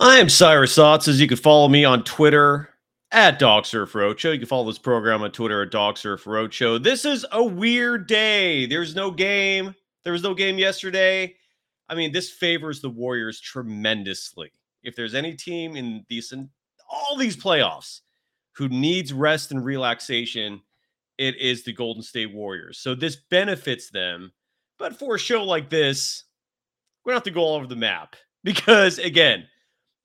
I am Cyrus Saatsaz. You can follow me on Twitter at Dog Surf Roadshow. You can follow this program on Twitter at Dog Surf Roadshow. This is a weird day. There's no game. There was no game yesterday. I mean, this favors the Warriors tremendously. If there's any team in these in all these playoffs who needs rest and relaxation, it is the Golden State Warriors. So this benefits them. But for a show like this, we're to have to go all over the map because, again,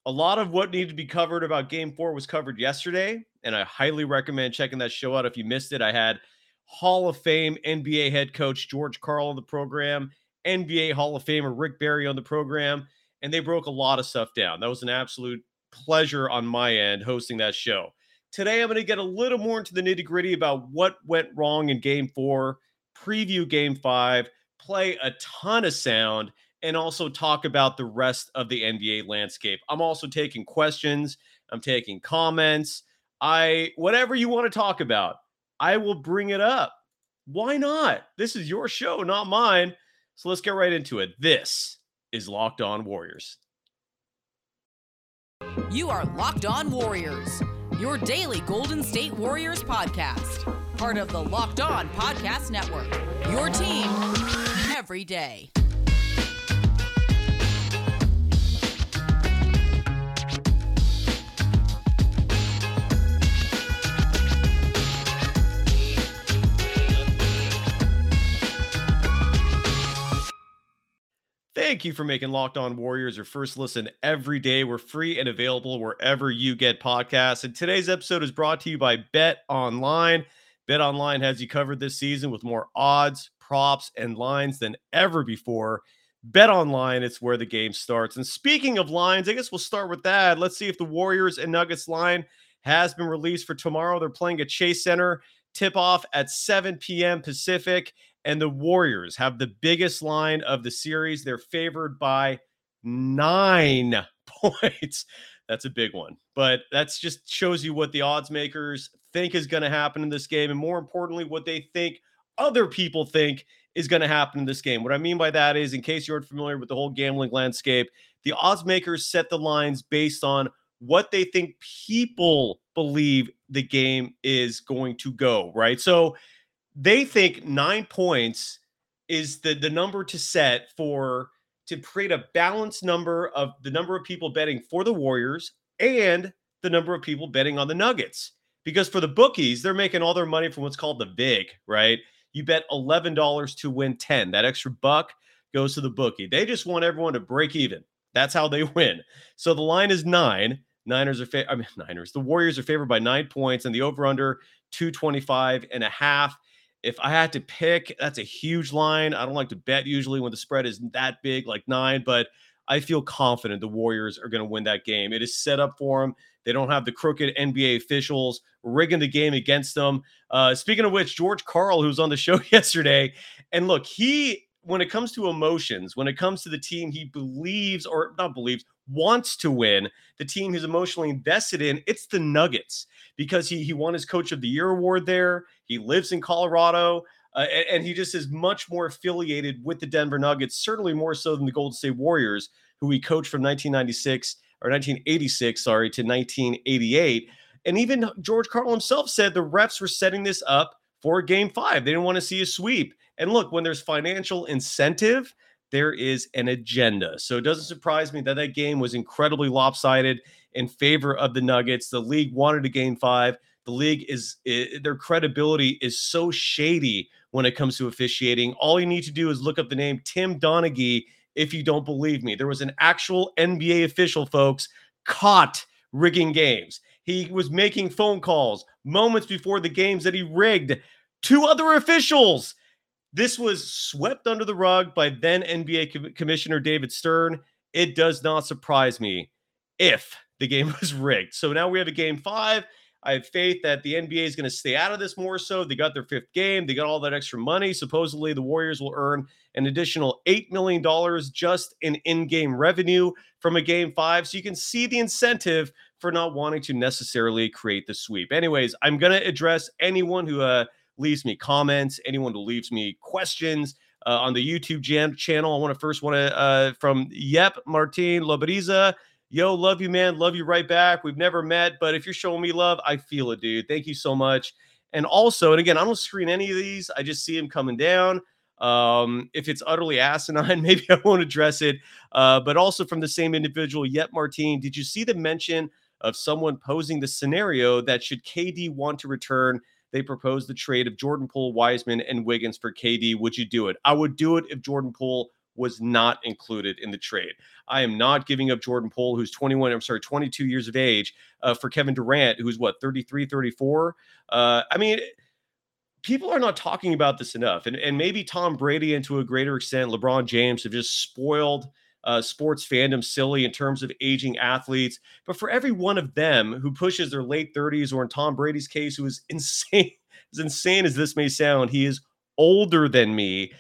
a lot of what needed to be covered about game four was covered yesterday. And I highly recommend checking that show out if you missed it. I had Hall of Fame NBA head coach George Karl on the program, NBA Hall of Famer Rick Barry on the program, and they broke a lot of stuff down. That was an absolute pleasure on my end hosting that show. Today, I'm going to get a little more into the nitty gritty about what went wrong in game four, preview game five, play a ton of sound, and also talk about the rest of the NBA landscape. I'm also taking questions, I'm taking comments. I whatever you want to talk about, I will bring it up. Why not? This is your show, not mine. So let's get right into it. This is Locked On Warriors. You are Locked On Warriors, your daily Golden State Warriors podcast, part of the Locked On Podcast Network. Your team every day. Thank you for making Locked On Warriors your first listen every day. We're free and available wherever you get podcasts. And today's episode is brought to you by Bet Online. Bet Online has you covered this season with more odds, props, and lines than ever before. Bet Online, it's where the game starts. And speaking of lines, I guess we'll start with that. Let's see if the Warriors and Nuggets line has been released for tomorrow. They're playing at Chase Center. Tip off at 7 p.m. Pacific and the Warriors have the biggest line of the series. They're favored by nine points. That's a big one, but that's just shows you what the odds makers think is going to happen in this game, and more importantly, what they think other people think is going to happen in this game. What I mean by that is, in case you aren't familiar with the whole gambling landscape, the odds makers set the lines based on what they think people believe the game is going to go, right? So they think nine points is the the number to set for to create a balanced number of the number of people betting for the Warriors and the number of people betting on the Nuggets. Because for the bookies, they're making all their money from what's called the VIG, right? You bet $11 to win 10. That extra buck goes to the bookie. They just want everyone to break even. That's how they win. So the line is nine. Niners are, fa- I mean, Niners. The Warriors are favored by nine points, and the over under 225 and a half if I had to pick, that's a huge line. I don't like to bet usually when the spread is that big, like nine, but I feel confident the Warriors are going to win that game. It is set up for them. They don't have the crooked NBA officials rigging the game against them. Uh, speaking of which, George who was on the show yesterday, and look, he, when it comes to emotions, when it comes to the team he believes or not believes, wants to win, the team he's emotionally invested in, it's the Nuggets because he he won his Coach of the Year award there. He lives in Colorado. Uh, and, and, he just is much more affiliated with the Denver Nuggets, certainly more so than the Golden State Warriors, who he coached from 1996 or 1986, sorry, to 1988. And even George Karl himself said the refs were setting this up for game five. They didn't want to see a sweep. And look, when there's financial incentive, there is an agenda. So it doesn't surprise me that that game was incredibly lopsided in favor of the Nuggets. The league wanted a game five. The league is, their credibility is so shady when it comes to officiating. All you need to do is look up the name Tim Donaghy if you don't believe me. There was an actual NBA official, folks, caught rigging games. He was making phone calls moments before the games that he rigged to other officials. This was swept under the rug by then NBA Commissioner David Stern. It does not surprise me if the game was rigged. So now we have a game five. I have faith that the NBA is going to stay out of this more so. They got their fifth game, they got all that extra money. Supposedly, the Warriors will earn an additional $8 million just in in game revenue from a game five. So you can see the incentive for not wanting to necessarily create the sweep. Anyways, I'm going to address anyone who uh, leaves me comments, anyone who leaves me questions. Uh, on the YouTube jam channel, I want to first want to uh, from Yep Martin Loberiza Yo, love you, man. Love you right back. We've never met, but if you're showing me love, I feel it, dude. Thank you so much. And also, and again, I don't screen any of these. I just see them coming down. Um, if it's utterly asinine, maybe I won't address it. Uh, but also from the same individual, Yet Martine, did you see the mention of someone posing the scenario that should KD want to return? They proposed the trade of Jordan Poole, Wiseman, and Wiggins for KD. Would you do it? I would do it if Jordan Poole was not included in the trade. I am not giving up Jordan Poole, who's 21, I'm sorry, 22 years of age, uh, for Kevin Durant, who's what, 33, 34? Uh, I mean, people are not talking about this enough. And, and maybe Tom Brady, and to a greater extent, LeBron James have just spoiled uh, sports fandom silly in terms of aging athletes. But for every one of them who pushes their late 30s, or in Tom Brady's case, who is insane, as insane as this may sound, he is older than me.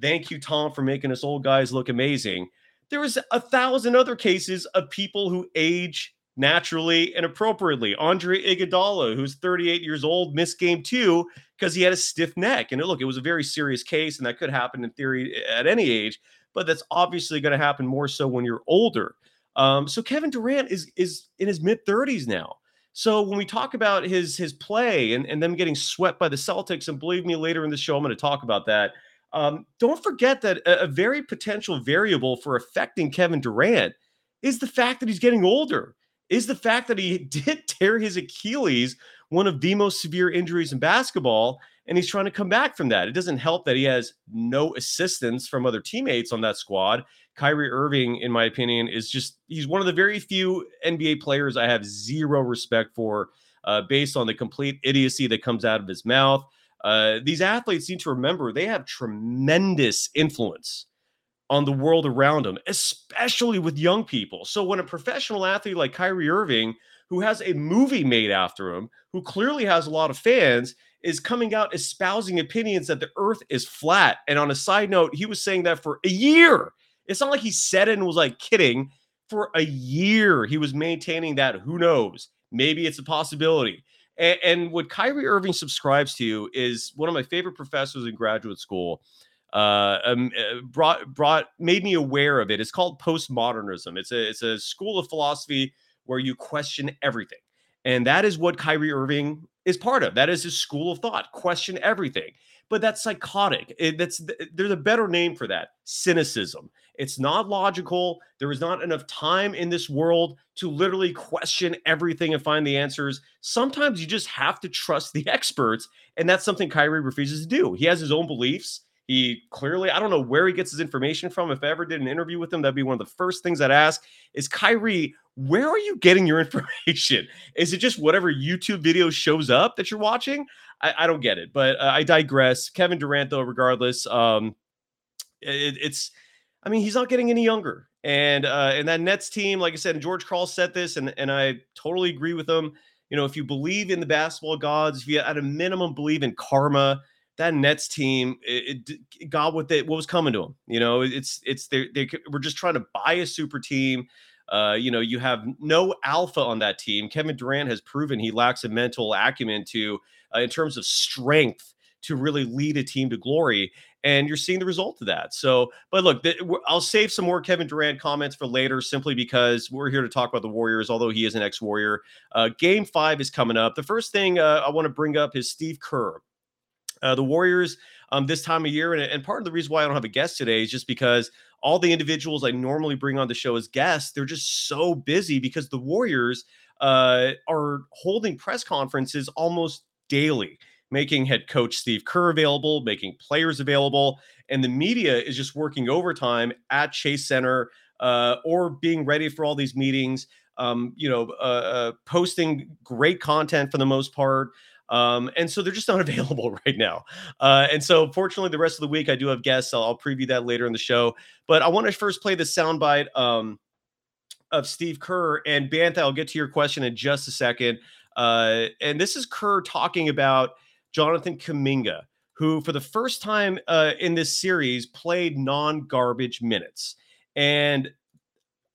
Thank you, Tom, for making us old guys look amazing. There is a thousand other cases of people who age naturally and appropriately. Andre Iguodala, who's 38 years old, missed game two because he had a stiff neck. And look, it was a very serious case, and that could happen in theory at any age, but that's obviously going to happen more so when you're older. Um, so Kevin Durant is is in his mid 30s now. So when we talk about his his play and, and them getting swept by the Celtics, and believe me, later in the show, I'm going to talk about that. Um, don't forget that a, a very potential variable for affecting Kevin Durant is the fact that he's getting older is the fact that he did tear his Achilles, one of the most severe injuries in basketball, and he's trying to come back from that. It doesn't help that he has no assistance from other teammates on that squad. Kyrie Irving, in my opinion, is just he's one of the very few NBA players I have zero respect for, uh, based on the complete idiocy that comes out of his mouth. Uh, these athletes need to remember they have tremendous influence on the world around them, especially with young people. So when a professional athlete like Kyrie Irving, who has a movie made after him, who clearly has a lot of fans, is coming out espousing opinions that the earth is flat. And on a side note, he was saying that for a year. It's not like he said it and was like kidding. For a year, he was maintaining that. Who knows? Maybe it's a possibility. And, and what Kyrie Irving subscribes to is one of my favorite professors in graduate school uh, um, uh, brought brought made me aware of it. It's called postmodernism. It's a it's a school of philosophy where you question everything, and that is what Kyrie Irving is part of. That is his school of thought: question everything. But that's psychotic. It, that's there's a better name for that: cynicism. It's not logical. There is not enough time in this world to literally question everything and find the answers. Sometimes you just have to trust the experts, and that's something Kyrie refuses to do. He has his own beliefs he clearly, I don't know where he gets his information from. If I ever did an interview with him, that'd be one of the first things I'd ask is Kyrie, where are you getting your information? Is it just whatever YouTube video shows up that you're watching? I, I don't get it, but uh, I digress. Kevin Durant, though, regardless, um, it, it's, I mean, he's not getting any younger. And uh, and that Nets team, like I said, and George Karl said this, and, and I totally agree with him. You know, if you believe in the basketball gods, if you at a minimum believe in karma, that Nets team, it, it got what they what was coming to them. You know, it's it's they they we're just trying to buy a super team. Uh, you know, you have no alpha on that team. Kevin Durant has proven he lacks a mental acumen to, uh, in terms of strength, to really lead a team to glory. And you're seeing the result of that. So, but look, the, I'll save some more Kevin Durant comments for later, simply because we're here to talk about the Warriors. Although he is an ex-Warrior, uh, Game Five is coming up. The first thing uh, I want to bring up is Steve Kerr. Uh, the Warriors um, this time of year, and, and part of the reason why I don't have a guest today is just because all the individuals I normally bring on the show as guests, they're just so busy because the Warriors uh, are holding press conferences almost daily, making head coach Steve Kerr available, making players available, and the media is just working overtime at Chase Center uh, or being ready for all these meetings. Um, you know, uh, uh posting great content for the most part. Um, and so they're just not available right now. Uh, and so, fortunately, the rest of the week I do have guests. I'll, I'll preview that later in the show. But I want to first play the soundbite um, of Steve Kerr and Bantha. I'll get to your question in just a second. Uh, and this is Kerr talking about Jonathan Kuminga, who, for the first time uh, in this series, played non-garbage minutes. And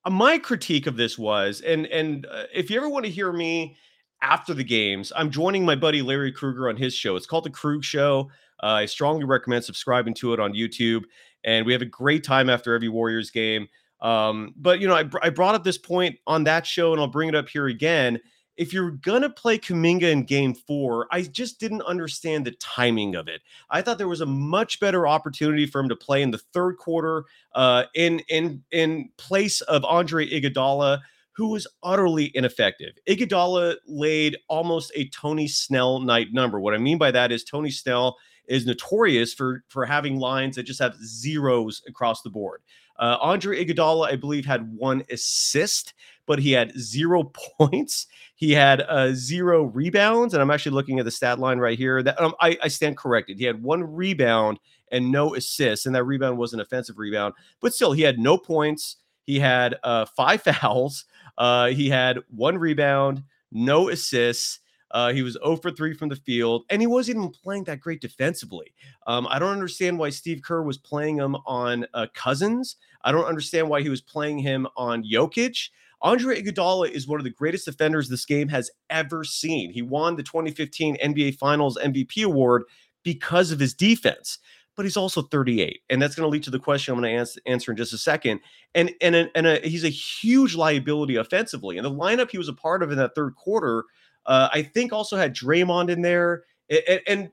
uh, my critique of this was, and and uh, if you ever want to hear me after the games, I'm joining my buddy Larry Kruger on his show. It's called The Krug Show. Uh, I strongly recommend subscribing to it on YouTube. And we have a great time after every Warriors game. Um, but you know, I, I brought up this point on that show, and I'll bring it up here again. If you're gonna play Kuminga in Game Four, I just didn't understand the timing of it. I thought there was a much better opportunity for him to play in the third quarter, uh, in in in place of Andre Iguodala, who was utterly ineffective. Iguodala laid almost a Tony Snell night number. What I mean by that is Tony Snell is notorious for for having lines that just have zeros across the board. Uh, Andre Iguodala, I believe, had one assist, but he had zero points. He had uh, zero rebounds, and I'm actually looking at the stat line right here. That um, I, I stand corrected. He had one rebound and no assists, and that rebound was an offensive rebound. But still, he had no points. He had uh, five fouls. Uh, he had one rebound, no assists. Uh, he was 0 for 3 from the field, and he wasn't even playing that great defensively. Um, I don't understand why Steve Kerr was playing him on uh, Cousins. I don't understand why he was playing him on Jokic. Andre Iguodala is one of the greatest defenders this game has ever seen. He won the 2015 NBA Finals MVP award because of his defense but he's also 38 and that's going to lead to the question i'm going to answer, answer in just a second and and a, and a, he's a huge liability offensively and the lineup he was a part of in that third quarter uh, I think also had Draymond in there, and, and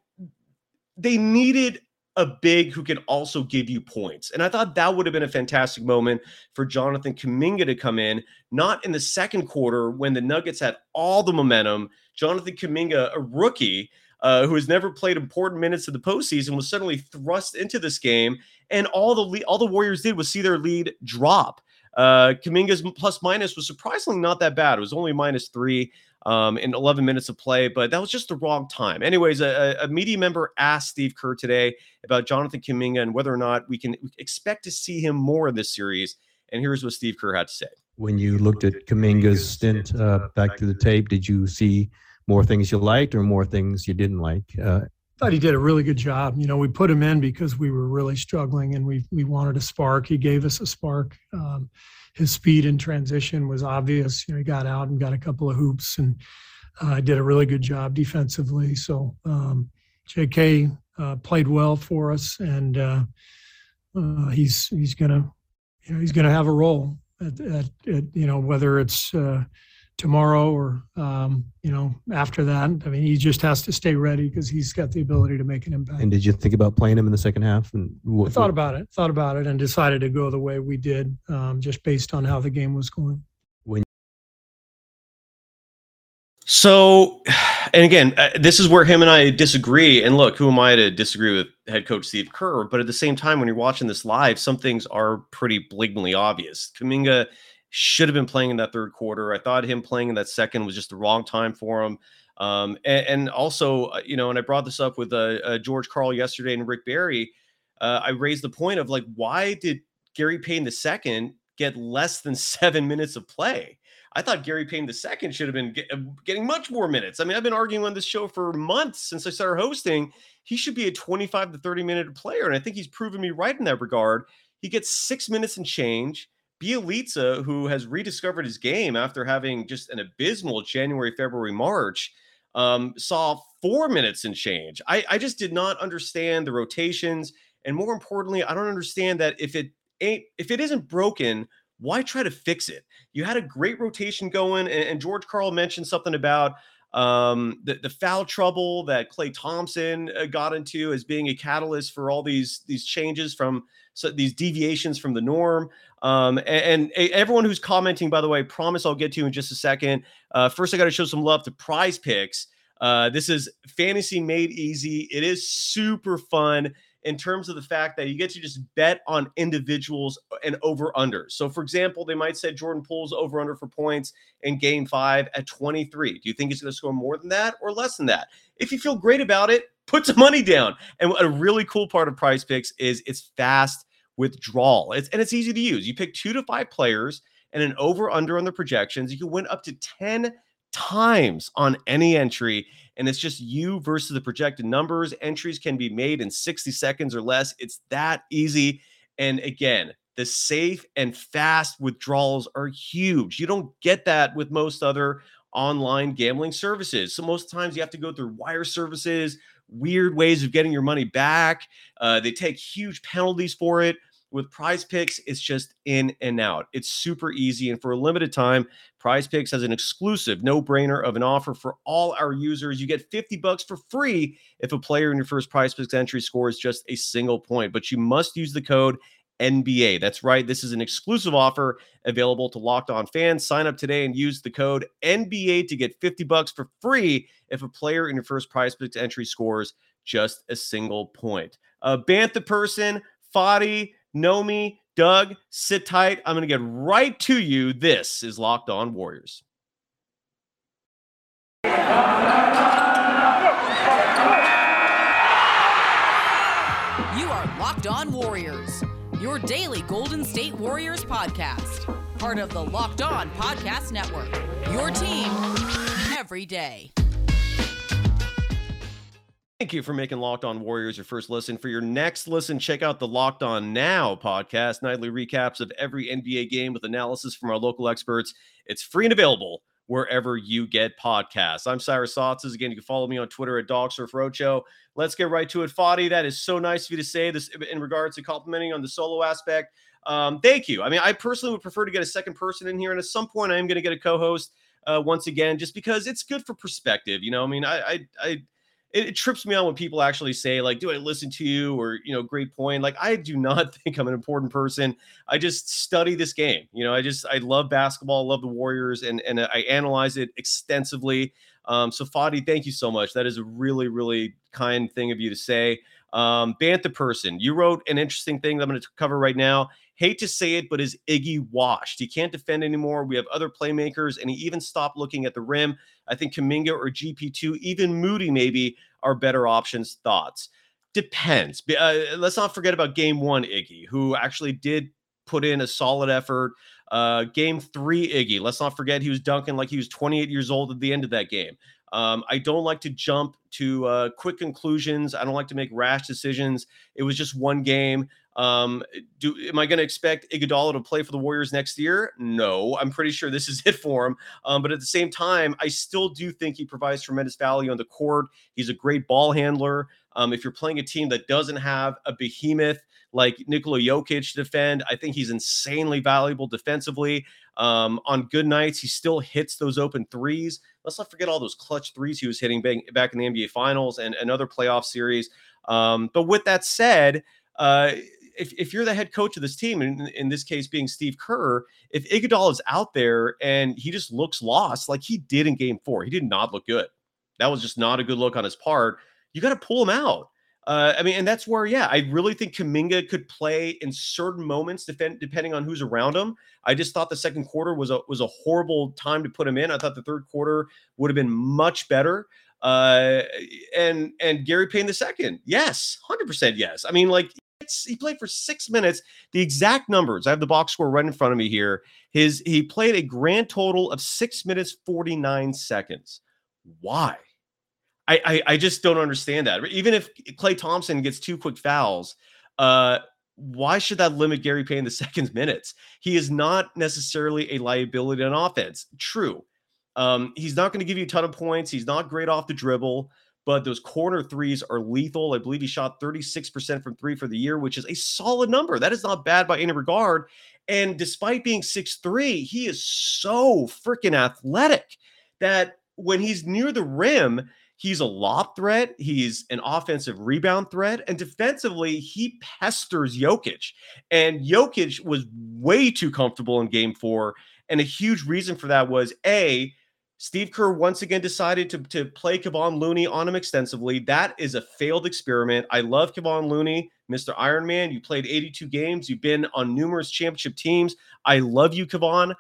they needed a big who can also give you points. And I thought that would have been a fantastic moment for Jonathan Kuminga to come in, not in the second quarter when the Nuggets had all the momentum. Jonathan Kuminga, a rookie uh, who has never played important minutes in the postseason, was suddenly thrust into this game, and all the all the Warriors did was see their lead drop. Uh, Kuminga's plus minus was surprisingly not that bad. It was only minus three um, in 11 minutes of play, but that was just the wrong time. Anyways, a, a media member asked Steve Kerr today about Jonathan Kuminga and whether or not we can expect to see him more in this series. And here's what Steve Kerr had to say. When you looked at Kuminga's stint uh, back through the tape, did you see more things you liked or more things you didn't like? Uh, thought he did a really good job. You know, we put him in because we were really struggling and we we wanted a spark. He gave us a spark. Um, his speed in transition was obvious. You know, he got out and got a couple of hoops and uh, did a really good job defensively. So um, J.K. Uh, played well for us, and uh, uh he's he's gonna you know he's gonna have a role at, at, at you know whether it's uh, tomorrow or um, you know after that. I mean, he just has to stay ready because he's got the ability to make an impact. And did you think about playing him in the second half? And what, I thought about it, thought about it, and decided to go the way we did, um, just based on how the game was going. When so, and again, uh, this is where him and I disagree. And look, who am I to disagree with head coach Steve Kerr? But at the same time, when you're watching this live, some things are pretty blatantly obvious. Kuminga should have been playing in that third quarter. I thought him playing in that second was just the wrong time for him. Um, and, and, also, uh, you know, and I brought this up with uh, uh, George Karl yesterday and Rick Barry. Uh, I raised the point of like, why did Gary Payton the second get less than seven minutes of play? I thought Gary Payton the second should have been get, uh, getting much more minutes. I mean, I've been arguing on this show for months since I started hosting. He should be a 25 to 30 minute player. And I think he's proven me right in that regard. He gets six minutes and change. Bjelica, who has rediscovered his game after having just an abysmal January, February, March, um, saw four minutes and change. I, I just did not understand the rotations, and more importantly, I don't understand that if it ain't if it isn't broken, why try to fix it? You had a great rotation going, and, and George Karl mentioned something about um, the, the foul trouble that Klay Thompson uh, got into as being a catalyst for all these these changes from so these deviations from the norm. Um, and, and, everyone who's commenting, by the way, promise I'll get to you in just a second. Uh, first, I got to show some love to Prize Picks. Uh, this is fantasy made easy. It is super fun in terms of the fact that you get to just bet on individuals and over unders. So, for example, they might set Jordan Poole's over under for points in game five at 23. Do you think he's going to score more than that or less than that? If you feel great about it, put some money down. And a really cool part of Prize Picks is it's fast withdrawal. It's, and it's easy to use. You pick two to five players and an over under on the projections. You can win up to 10 times on any entry. And it's just you versus the projected numbers. Entries can be made in 60 seconds or less. It's that easy. And again, the safe and fast withdrawals are huge. You don't get that with most other online gambling services. So most times you have to go through wire services, weird ways of getting your money back. Uh, they take huge penalties for it. With prize picks, it's just in and out. It's super easy. And for a limited time, prize picks has an exclusive no brainer of an offer for all our users. You get 50 bucks for free if a player in your first prize picks entry scores just a single point, but you must use the code NBA. That's right. This is an exclusive offer available to locked on fans. Sign up today and use the code NBA to get 50 bucks for free if a player in your first prize picks entry scores just a single point. Uh, Bantha person, Fadi, Nomi, Doug, sit tight. I'm going to get right to you. This is Locked On Warriors. You are Locked On Warriors, your daily Golden State Warriors podcast, part of the Locked On Podcast Network. Your team every day. Thank you for making Locked On Warriors your first listen. For your next listen, check out the Locked On Now podcast, nightly recaps of every NBA game with analysis from our local experts. It's free and available wherever you get podcasts. I'm Cyrus Saatsaz. Again, you can follow me on Twitter at DogSurfRoadshow. Let's get right to it. Fadi, that is so nice of you to say this in regards to complimenting on the solo aspect. Um, thank you. I mean, I personally would prefer to get a second person in here, and at some point, I am going to get a co-host uh, once again, just because it's good for perspective. You know, I mean, I, I, I it, it, trips me out when people actually say like do i listen to you? or you know great point. Like i do not think i'm an important person. I just study this game you know i just i love basketball love the warriors and and i analyze it extensively. Um so fadi thank you so much. That is a really really kind thing of you to say. Um bantha person you wrote an interesting thing that i'm going to cover right now hate to say it, but is Iggy washed? He can't defend anymore. We have other playmakers, and he even stopped looking at the rim. I think Kuminga or GP2, even Moody, maybe are better options. Thoughts? Depends. Uh, let's not forget about game one, Iggy, who actually did put in a solid effort. Uh, game three, Iggy, let's not forget he was dunking like he was 28 years old at the end of that game. Um, I don't like to jump to uh, quick conclusions. I don't like to make rash decisions. It was just one game. Um, do am I going to expect Iguodala to play for the Warriors next year? No, I'm pretty sure this is it for him. Um, but at the same time, I still do think he provides tremendous value on the court. He's a great ball handler. Um, if you're playing a team that doesn't have a behemoth like Nikola Jokic to defend, I think he's insanely valuable defensively. Um, on good nights, he still hits those open threes. Let's not forget all those clutch threes he was hitting back in the NBA Finals and another playoff series. Um, but with that said, uh, if, if you're the head coach of this team, and in this case being Steve Kerr, if Iguodala is out there and he just looks lost, like he did in Game Four, he did not look good. That was just not a good look on his part. You got to pull him out. Uh, I mean, and that's where, yeah, I really think Kuminga could play in certain moments, defend, depending on who's around him. I just thought the second quarter was a was a horrible time to put him in. I thought the third quarter would have been much better. Uh, and and Gary Payton the second, yes, hundred percent, yes. I mean, like he played for six minutes. The exact numbers, I have the box score right in front of me here. His he played a grand total of six minutes, 49 seconds. Why? I, I, I just don't understand that. Even if Klay Thompson gets two quick fouls, uh, why should that limit Gary Payton the second's minutes? He is not necessarily a liability on offense. True. Um, he's not going to give you a ton of points. He's not great off the dribble but those corner threes are lethal. I believe he shot 36% from three for the year, which is a solid number. That is not bad by any regard. And despite being six three, he is so freaking athletic that when he's near the rim, he's a lob threat, he's an offensive rebound threat, and defensively, he pesters Jokic. And Jokic was way too comfortable in game four. And a huge reason for that was A, Steve Kerr once again decided to, to play Kevon Looney on him extensively. That is a failed experiment. I love Kevon Looney, Mr. Iron Man. You played 82 games. You've been on numerous championship teams. I love you, Kevon,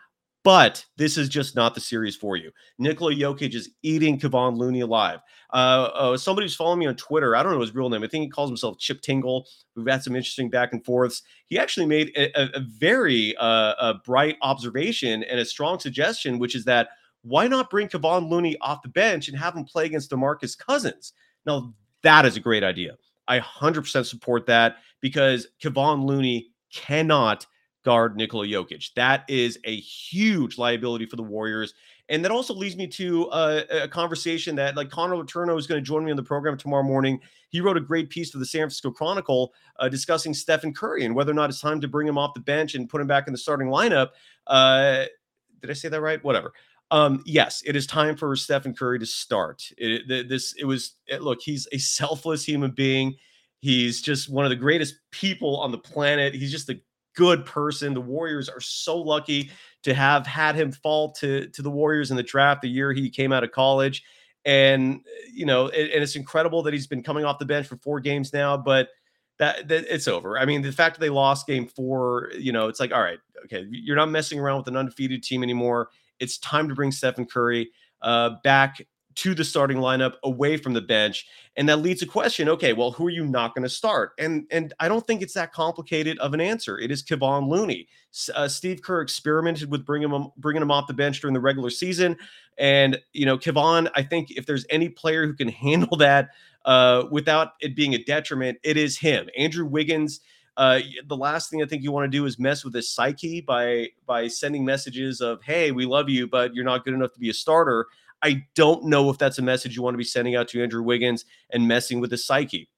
but this is just not the series for you. Nikola Jokic is eating Kevon Looney alive. Uh, uh, somebody who's following me on Twitter, I don't know his real name. I think he calls himself Chip Tingle. We've had some interesting back and forths. He actually made a, a very uh, a bright observation and a strong suggestion, which is that why not bring Kevon Looney off the bench and have him play against DeMarcus Cousins? Now, that is a great idea. I 100% support that because Kevon Looney cannot guard Nikola Jokic. That is a huge liability for the Warriors. And that also leads me to a, a conversation that, like, Connor Letourneau is going to join me on the program tomorrow morning. He wrote a great piece for the San Francisco Chronicle uh, discussing Stephen Curry and whether or not it's time to bring him off the bench and put him back in the starting lineup. Uh, did I say that right? Whatever. Um, yes, it is time for Stephen Curry to start. It, this it was it, look, he's a selfless human being. He's just one of the greatest people on the planet. He's just a good person. The Warriors are so lucky to have had him fall to to the Warriors in the draft the year he came out of college. And you know, it, and it's incredible that he's been coming off the bench for four games now, but that, that it's over. I mean, the fact that they lost game four, you know, it's like, all right, okay, you're not messing around with an undefeated team anymore. It's time to bring Stephen Curry uh, back to the starting lineup away from the bench and that leads to question okay well who are you not going to start? And and i don't think it's that complicated of an answer. It is Kevon Looney. Uh, Steve Kerr experimented with bringing him bringing him off the bench during the regular season and you know Kevon I think if there's any player who can handle that uh, without it being a detriment it is him. Andrew Wiggins uh, the last thing I think you want to do is mess with his psyche by by sending messages of "Hey, we love you, but you're not good enough to be a starter." I don't know if that's a message you want to be sending out to Andrew Wiggins and messing with his psyche.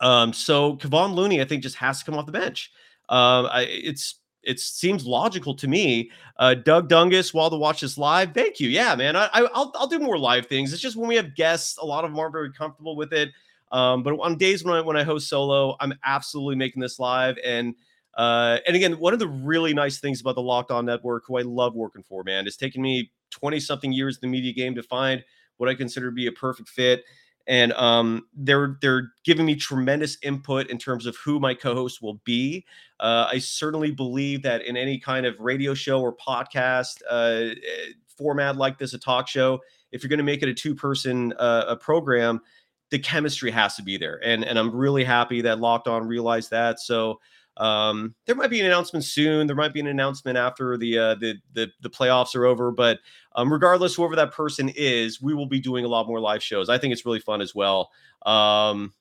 Um, so Kevon Looney, I think, just has to come off the bench. Um, I, it's it seems logical to me. Uh, Doug Dungus, while to watch this live, thank you. Yeah, man, I, will I'll do more live things. It's just when we have guests, a lot of them aren't very comfortable with it. Um, but on days when I when I host solo, I'm absolutely making this live. And uh, and again, one of the really nice things about the Locked On Network, who I love working for, man, is taking me 20 something years in the media game to find what I consider to be a perfect fit. And um, they're they're giving me tremendous input in terms of who my co-host will be. Uh, I certainly believe that in any kind of radio show or podcast uh, eh, format like this, a talk show, if you're going to make it a two-person uh, a program, the chemistry has to be there. And and I'm really happy that Locked On realized that. So um, there might be an announcement soon. There might be an announcement after the uh, the, the the playoffs are over. But um, regardless, whoever that person is, we will be doing a lot more live shows. I think it's really fun as well. Um,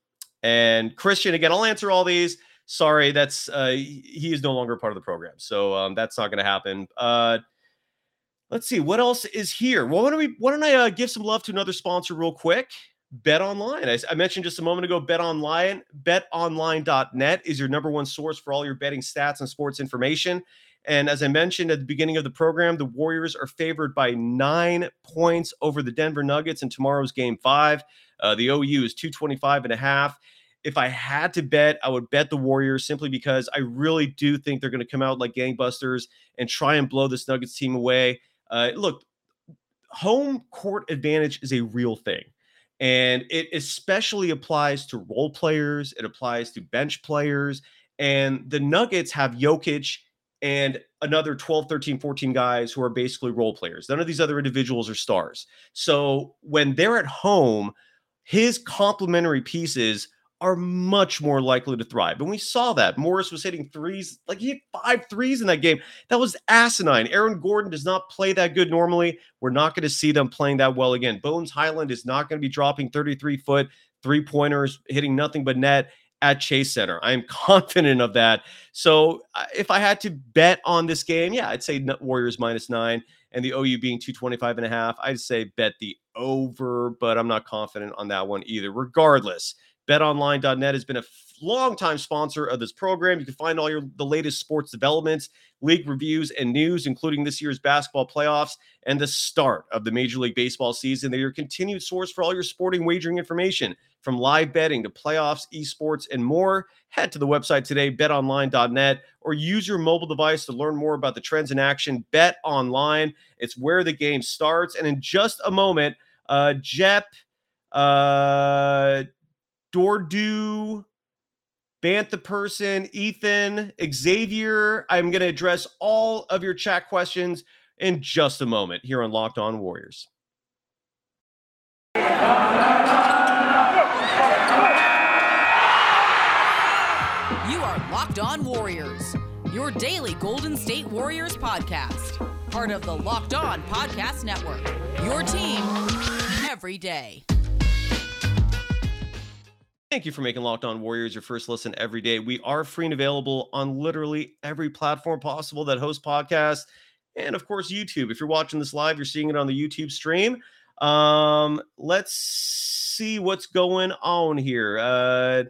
and Christian, again, I'll answer all these. Sorry, that's uh, he is no longer part of the program, so um, that's not going to happen. Uh, let's see what else is here. Well, why don't we? Why don't I uh, give some love to another sponsor real quick? Bet Online. I, I, mentioned just a moment ago, Bet Online. BetOnline.net is your number one source for all your betting stats and sports information. And as I mentioned at the beginning of the program, the Warriors are favored by nine points over the Denver Nuggets in tomorrow's game five. Uh, the OU is 225 and a half. If I had to bet, I would bet the Warriors simply because I really do think they're going to come out like gangbusters and try and blow this Nuggets team away. Uh, look, home court advantage is a real thing. And it especially applies to role players, it applies to bench players. And the Nuggets have Jokic and another 12, 13, 14 guys who are basically role players. None of these other individuals are stars. So when they're at home, his complementary pieces are much more likely to thrive. And we saw that. Morris was hitting threes, like he hit five threes in that game. That was asinine. Aaron Gordon does not play that good normally. We're not going to see them playing that well again. Bones Hyland is not going to be dropping 33 foot three pointers, hitting nothing but net at Chase Center. I am confident of that. So uh, if I had to bet on this game, yeah, I'd say Warriors minus nine and the OU being 225 and a half. I'd say bet the over, but I'm not confident on that one either. Regardless, betonline.net has been a longtime sponsor of this program. You can find all your the latest sports developments, league reviews, and news, including this year's basketball playoffs and the start of the Major League Baseball season. They're your continued source for all your sporting wagering information, from live betting to playoffs, esports, and more. Head to the website today, betonline.net, or use your mobile device to learn more about the trends in action. Bet online. It's where the game starts. And in just a moment, uh, Jep, uh, Dordu, Bantha Person, Ethan, Xavier. I'm going to address all of your chat questions in just a moment here on Locked On Warriors. You are Locked On Warriors, your daily Golden State Warriors podcast, part of the Locked On Podcast Network. Your team every day. Thank you for making Locked On Warriors your first listen every day. We are free and available on literally every platform possible that hosts podcasts, and of course YouTube. If you're watching this live, you're seeing it on the YouTube stream. Um, let's see what's going on here uh,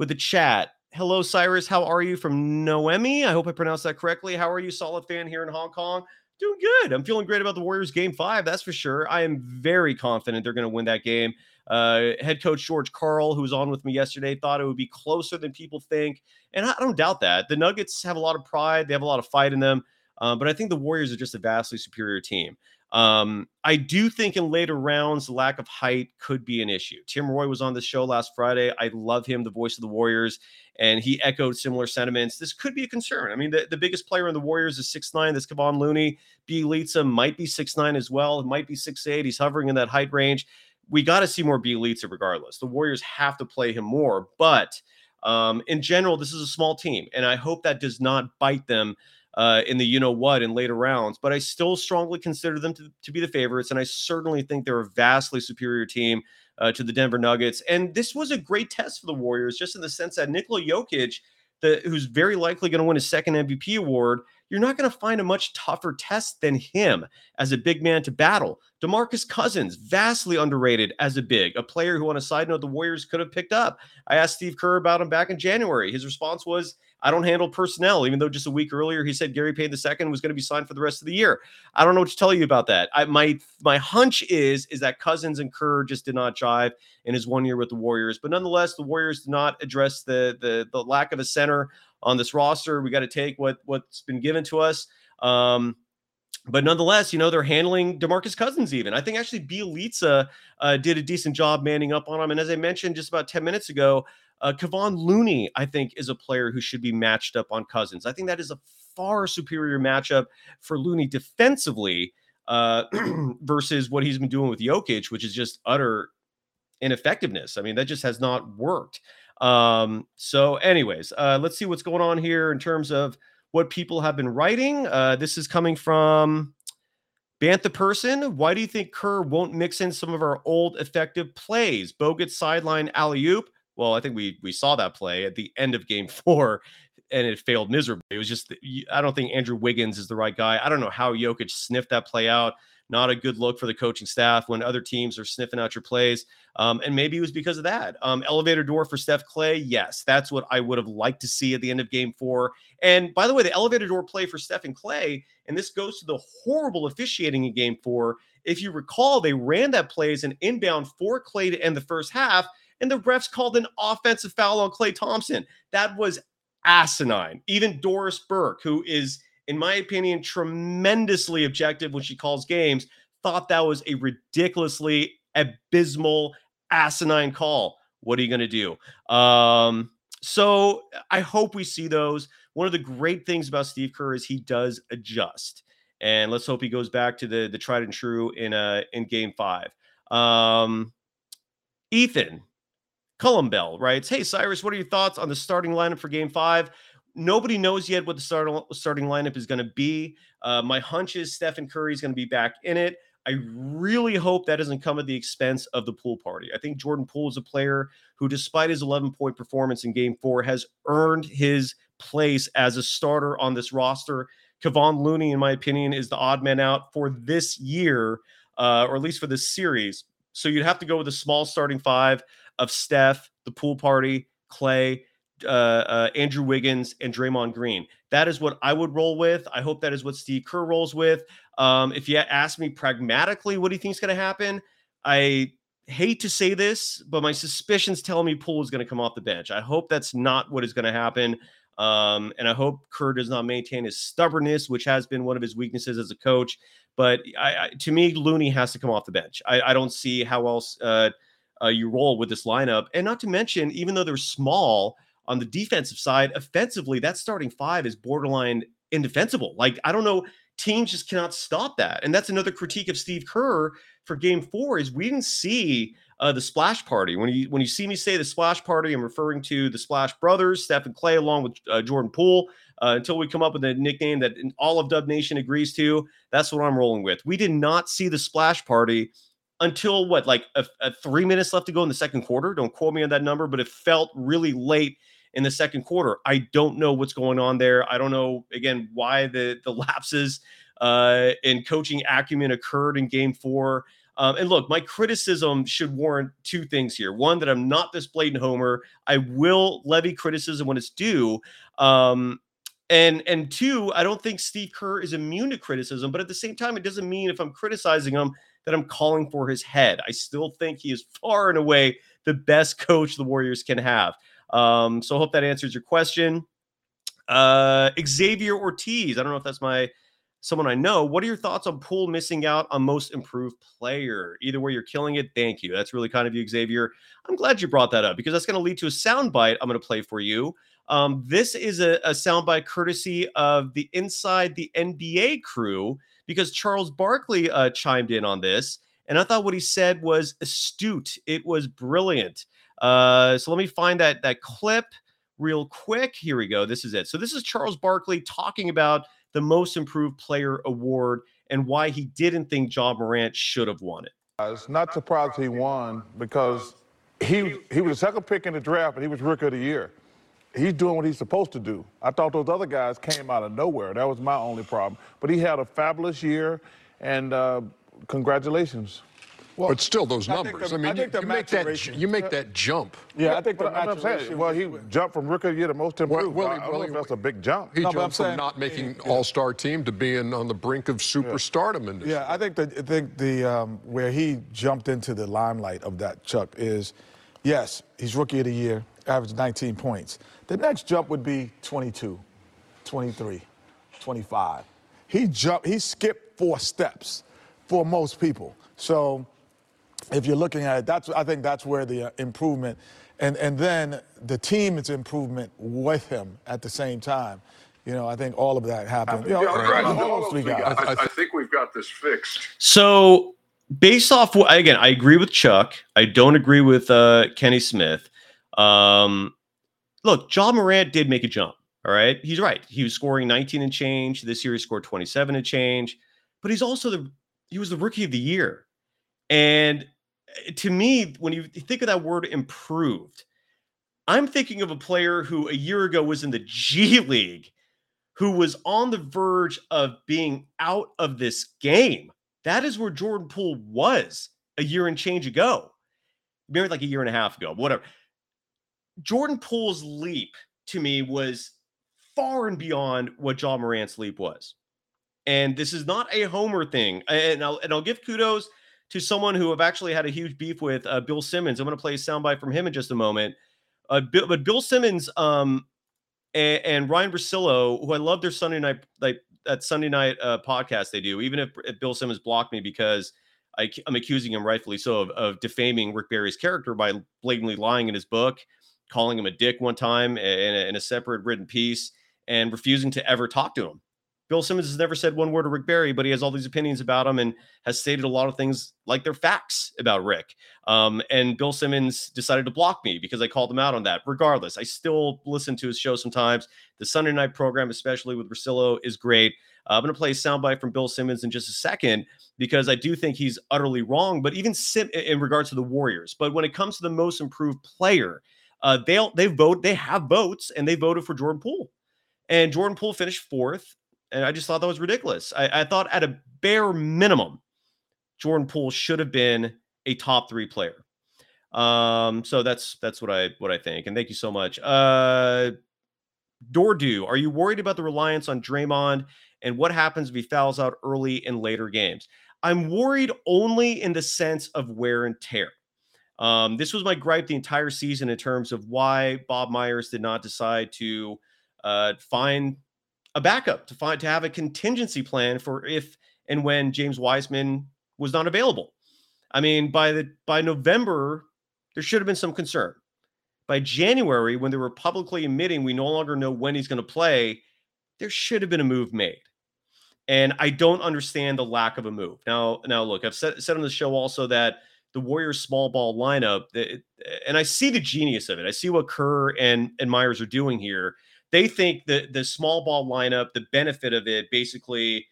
with the chat. Hello, Cyrus. How are you from Noemi? I hope I pronounced that correctly. How are you, solid fan here in Hong Kong? Doing good. I'm feeling great about the Warriors game five. That's for sure. I am very confident they're going to win that game. Uh, head coach George Karl, who was on with me yesterday, thought it would be closer than people think. And I, don't doubt that. The Nuggets have a lot of pride, they have a lot of fight in them. Uh, but I think the Warriors are just a vastly superior team. Um, I do think in later rounds, the lack of height could be an issue. Tim Roye was on the show last Friday. I love him, the voice of the Warriors, and he echoed similar sentiments. This could be a concern. I mean, the, the biggest player in the Warriors is six nine. This Kevon Looney. B. Bjelica might be six nine as well. It might be six eight. He's hovering in that height range we got to see more Bjelica regardless. The Warriors have to play him more, but um, in general, this is a small team, and I hope that does not bite them uh, in the you know what in later rounds. But I still strongly consider them to, to be the favorites, and I certainly think they're a vastly superior team uh, to the Denver Nuggets. And this was a great test for the Warriors, just in the sense that Nikola Jokic, the, who's very likely going to win his second MVP award, you're not going to find a much tougher test than him as a big man to battle. DeMarcus Cousins, vastly underrated as a big, a player who, on a side note, the Warriors could have picked up. I asked Steve Kerr about him back in January. His response was, I don't handle personnel, even though just a week earlier he said Gary Payton II was going to be signed for the rest of the year. I don't know what to tell you about that. I, my my hunch is is that Cousins and Kerr just did not jive in his one year with the Warriors. But nonetheless, the Warriors did not address the the, the lack of a center on this roster. We got to take what what's been given to us. Um, but nonetheless, you know, they're handling DeMarcus Cousins even. I think actually Bjelica uh, did a decent job manning up on him. And as I mentioned just about 10 minutes ago, uh, Kevon Looney, I think, is a player who should be matched up on Cousins. I think that is a far superior matchup for Looney defensively uh, versus what he's been doing with Jokic, which is just utter ineffectiveness. I mean, that just has not worked. Um, so, anyways, uh, let's see what's going on here in terms of what people have been writing. Uh, this is coming from Bantha Person. Why do you think Kerr won't mix in some of our old effective plays? Bogut sideline alley oop. Well, I think we we saw that play at the end of game four and it failed miserably. It was just, I don't think Andrew Wiggins is the right guy. I don't know how Jokic sniffed that play out not a good look for the coaching staff when other teams are sniffing out your plays. Um, and maybe it was because of that. Um, elevator door for Steph Klay. Yes, that's what I would have liked to see at the end of game four. And by the way, the elevator door play for Steph and Klay, and this goes to the horrible officiating in game four. If you recall, they ran that play as an inbound for Klay to end the first half, and the refs called an offensive foul on Klay Thompson. That was asinine. Even Doris Burke, who is in my opinion, tremendously objective when she calls games, thought that was a ridiculously abysmal, asinine call. What are you going to do? Um, so I hope we see those. One of the great things about Steve Kerr is he does adjust, and let's hope he goes back to the the tried and true in uh in Game Five. Um, Ethan Cullum writes, "Hey Cyrus, what are your thoughts on the starting lineup for Game Five? Nobody knows yet what the start, starting lineup is going to be. Uh, my hunch is Stephen Curry is going to be back in it. I really hope that doesn't come at the expense of the pool party. I think Jordan Poole is a player who, despite his 11 point performance in game four, has earned his place as a starter on this roster. Kevon Looney, in my opinion, is the odd man out for this year, uh, or at least for this series. So you'd have to go with a small starting five of Steph, the pool party, Klay, uh, uh, Andrew Wiggins and Draymond Green. That is what I would roll with. I hope that is what Steve Kerr rolls with. Um, if you ask me pragmatically, what do you think is going to happen? I hate to say this, but my suspicions tell me Poole is going to come off the bench. I hope that's not what is going to happen. Um, and I hope Kerr does not maintain his stubbornness, which has been one of his weaknesses as a coach. But I, I, to me, Looney has to come off the bench. I, I don't see how else uh, uh, you roll with this lineup. And not to mention, even though they're small, on the defensive side, offensively, that starting five is borderline indefensible. Like, I don't know, teams just cannot stop that. And that's another critique of Steve Kerr for game four is we didn't see uh, the splash party. When you when you see me say the splash party, I'm referring to the Splash Brothers, Stephen Klay, along with uh, Jordan Poole. Uh, until we come up with a nickname that all of Dub Nation agrees to, that's what I'm rolling with. We did not see the splash party until what, like a, a three minutes left to go in the second quarter. Don't quote me on that number, but it felt really late in the second quarter. I don't know what's going on there. I don't know again why the the lapses uh, in coaching acumen occurred in Game Four. Um, and look, my criticism should warrant two things here. One, that I'm not this blatant homer. I will levy criticism when it's due. Um, and and two, I don't think Steve Kerr is immune to criticism, but at the same time, it doesn't mean if I'm criticizing him that I'm calling for his head. I still think he is far and away the best coach the Warriors can have. Um, so hope that answers your question. Uh, Xavier Ortiz, I don't know if that's my someone I know. What are your thoughts on Poole missing out on most improved player? Either way, you're killing it. Thank you. That's really kind of you, Xavier. I'm glad you brought that up because that's going to lead to a soundbite I'm going to play for you. Um, this is a, a soundbite courtesy of the Inside the NBA crew because Charles Barkley uh, chimed in on this. And I thought what he said was astute. It was brilliant. Uh, so let me find that that clip real quick. Here we go. This is it. So this is Charles Barkley talking about the Most Improved Player award and why he didn't think Ja Morant should have won it. I was not surprised he won because he he was the second pick in the draft, and he was rookie of the year. He's doing what he's supposed to do. I thought those other guys came out of nowhere. That was my only problem. But he had a fabulous year, and uh, congratulations. Well, but still, those numbers. I, the, I mean, I you, you make that you make that jump. Yeah, I think the I'm saying, well, he jumped from rookie of the year to most improved. Well, well, I, I well, that's a big jump. He no, jumped from saying, not making yeah. All-Star team to being on the brink of superstardom yeah. in this. Yeah, I think that I think the um, where he jumped into the limelight of that Chuck is, yes, he's rookie of the year, averaged 19 points. The next jump would be 22, 23, 25. He jumped. He skipped four steps for most people. So if you're looking at it, that's I think that's where the uh, improvement, and and then the team is improvement with him at the same time. You know, I think all of that happened. You know, right. all those three guys. I, I, think we've got this fixed. So, based off again, I agree with Chuck. I don't agree with uh, Kenny Smith. Um, look, Ja Morant did make a jump. All right, he's right. He was scoring 19 and change. This year, he scored 27 and change. But he's also the he was the rookie of the year. And Eh, to me, when you think of that word improved, I'm thinking of a player who a year ago was in the G League, who was on the verge of being out of this game. That is where Jordan Poole was a year and change ago, maybe like a year and a half ago, whatever. Jordan Poole's leap to me was far and beyond what Ja Morant's leap was. And this is not a homer thing. And I'll, and I'll give kudos to someone who have actually had a huge beef with uh, Bill Simmons. I'm going to play a soundbite from him in just a moment. Uh, Bill, but Bill Simmons um, and, and, Ryen Russillo, who I love their Sunday night like that Sunday night uh, podcast they do, even if, if, Bill Simmons blocked me because I, am accusing him rightfully so of, of, defaming Rick Barry's character by blatantly lying in his book, calling him a dick one time in a, in a separate written piece, and refusing to ever talk to him. Bill Simmons has never said one word to Rick Barry, but he has all these opinions about him and has stated a lot of things like they're facts about Rick. Um, and Bill Simmons decided to block me because I called him out on that. Regardless, I still listen to his show sometimes. The Sunday night program, especially with Russillo, is great. Uh, I'm going to play a soundbite from Bill Simmons in just a second because I do think he's utterly wrong. But even Sim- in regards to the Warriors, but when it comes to the most improved player, uh, they'll they vote they have votes and they voted for Jordan Poole. And Jordan Poole finished fourth. And I just thought that was ridiculous. I, I thought at a bare minimum, Jordan Poole should have been a top three player. Um, so that's that's what I what I think. And thank you so much. Uh Dordu, are you worried about the reliance on Draymond and what happens if he fouls out early in later games? I'm worried only in the sense of wear and tear. Um, this was my gripe the entire season in terms of why Bob Myers did not decide to uh, find a backup to find to have a contingency plan for if and when James Wiseman was not available. I mean, by the by November, there should have been some concern. By January, when they were publicly admitting we no longer know when he's going to play, there should have been a move made. And I don't understand the lack of a move. Now, now look, I've said, said on the show also that the Warriors small ball lineup, and I see the genius of it. I see what Kerr and, and Myers are doing here they think that the small ball lineup, the benefit of it, basically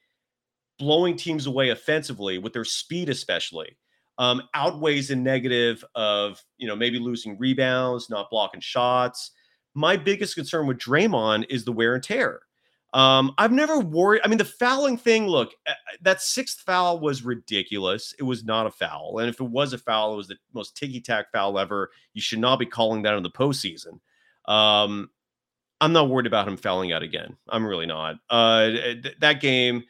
blowing teams away offensively with their speed, especially. um, outweighs the negative of you know maybe losing rebounds, not blocking shots. My biggest concern with Draymond is the wear and tear. Um, I've never worried. I mean, the fouling thing. Look, that sixth foul was ridiculous. It was not a foul, and if it was a foul, it was the most ticky tack foul ever. You should not be calling that in the postseason. Um, I'm not worried about him fouling out again. I'm really not. Uh, th- that game,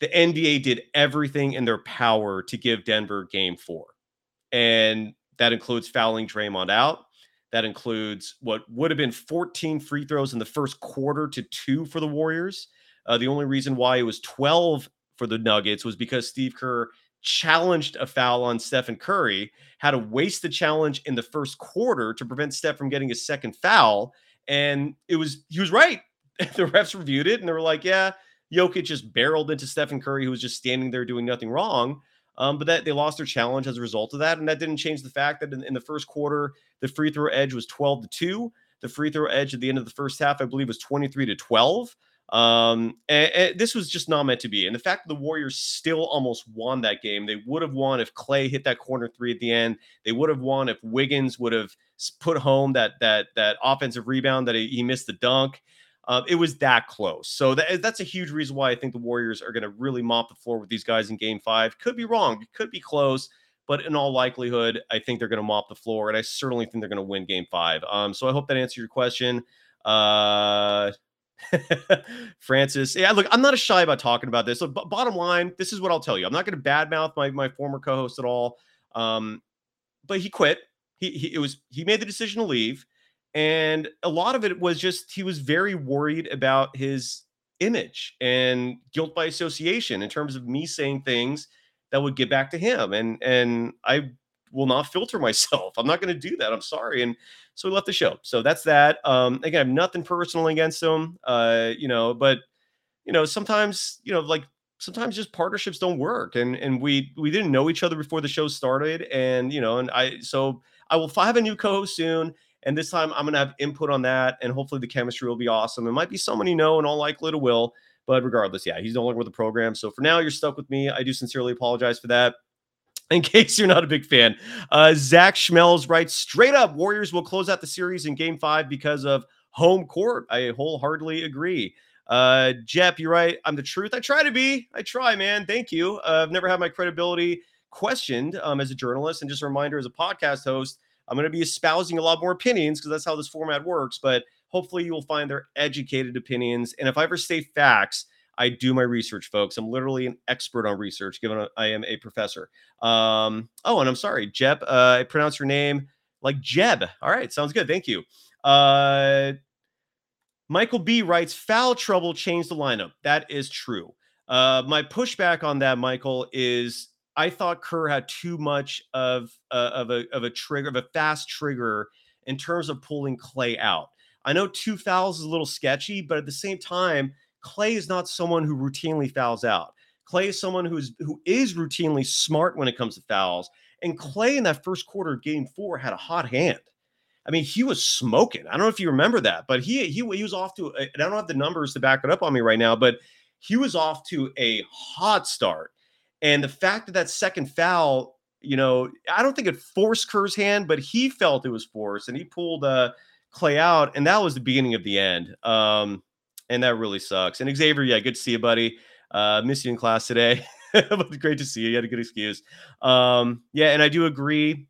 the NBA did everything in their power to give Denver game four. And that includes fouling Draymond out. That includes what would have been 14 free throws in the first quarter to two for the Warriors. Uh, the only reason why it was 12 for the Nuggets was because Steve Kerr challenged a foul on Stephen Curry, had to waste the challenge in the first quarter to prevent Steph from getting a second foul. And it was, he was right. the refs reviewed it and they were like, yeah, Jokic just barreled into Stephen Curry, who was just standing there doing nothing wrong. Um, but that they lost their challenge as a result of that. And that didn't change the fact that in, in, the first quarter, the free throw edge was 12 to 2. The free throw edge at the end of the first half, I believe, was 23 to 12. Um, and, and this was just not meant to be. And the fact that the Warriors still almost won that game, they would have won if Klay hit that corner three at the end. They would have won if Wiggins would have put home that that that offensive rebound that he, he missed the dunk. Uh, it was that close. So that, that's a huge reason why I think the Warriors are going to really mop the floor with these guys in game five. Could be wrong, could be close, but in all likelihood, I think they're going to mop the floor, and I certainly think they're going to win game five. Um, so I hope that answered your question. Uh, Francis, yeah, look, I'm not shy about talking about this. So, b- bottom line, this is what I'll tell you. I'm not going to badmouth my my former co-host at all. Um, but he quit. He, he it was he made the decision to leave. And a lot of it was just he was very worried about his image and guilt by association in terms of me saying things that would get back to him. And and I will not filter myself. I'm not going to do that. I'm sorry. And so we left the show. So that's that. Um, again, I have nothing personal against him. Uh, you know, but you know, sometimes, you know, like sometimes just partnerships don't work. And and we we didn't know each other before the show started. And you know, and I so I will have a new co-host soon and this time I'm going to have input on that. And hopefully the chemistry will be awesome. It might be someone you know, and all likelihood it will. But regardless, yeah, he's no longer with the program. So for now, you're stuck with me. I do sincerely apologize for that. In case you're not a big fan, uh, Zach Schmelz writes straight up Warriors will close out the series in game five because of home court. I wholeheartedly agree. Uh, Jep, you're right. I'm the truth. I try to be. I try, man. Thank you. Uh, I've never had my credibility questioned um, as a journalist. And just a reminder as a podcast host, I'm going to be espousing a lot more opinions because that's how this format works. But hopefully, you will find their educated opinions. And if I ever say facts, I do my research, folks. I'm literally an expert on research, given I am a professor. Um, oh, and I'm sorry, Jeb. Uh, I pronounce your name like Jeb. All right, sounds good. Thank you. Uh, Michael B writes, foul trouble changed the lineup. That is true. Uh, my pushback on that, Michael, is I thought Kerr had too much of uh, of a of a trigger of a fast trigger in terms of pulling Klay out. I know two fouls is a little sketchy, but at the same time, Klay is not someone who routinely fouls out. Klay is someone who's who is routinely smart when it comes to fouls. And Klay in that first quarter of game four had a hot hand. I mean, he was smoking. I don't know if you remember that, but he he, he was off to. And I don't have the numbers to back it up on me right now, but he was off to a hot start. And the fact that that second foul, you know, I don't think it forced Kerr's hand, but he felt it was forced and he pulled uh, Klay out. And that was the beginning of the end. Um, and that really sucks. And Xavier, yeah, good to see you, buddy. Uh, miss you in class today. but great to see you. You had a good excuse. Um, yeah, and I do agree,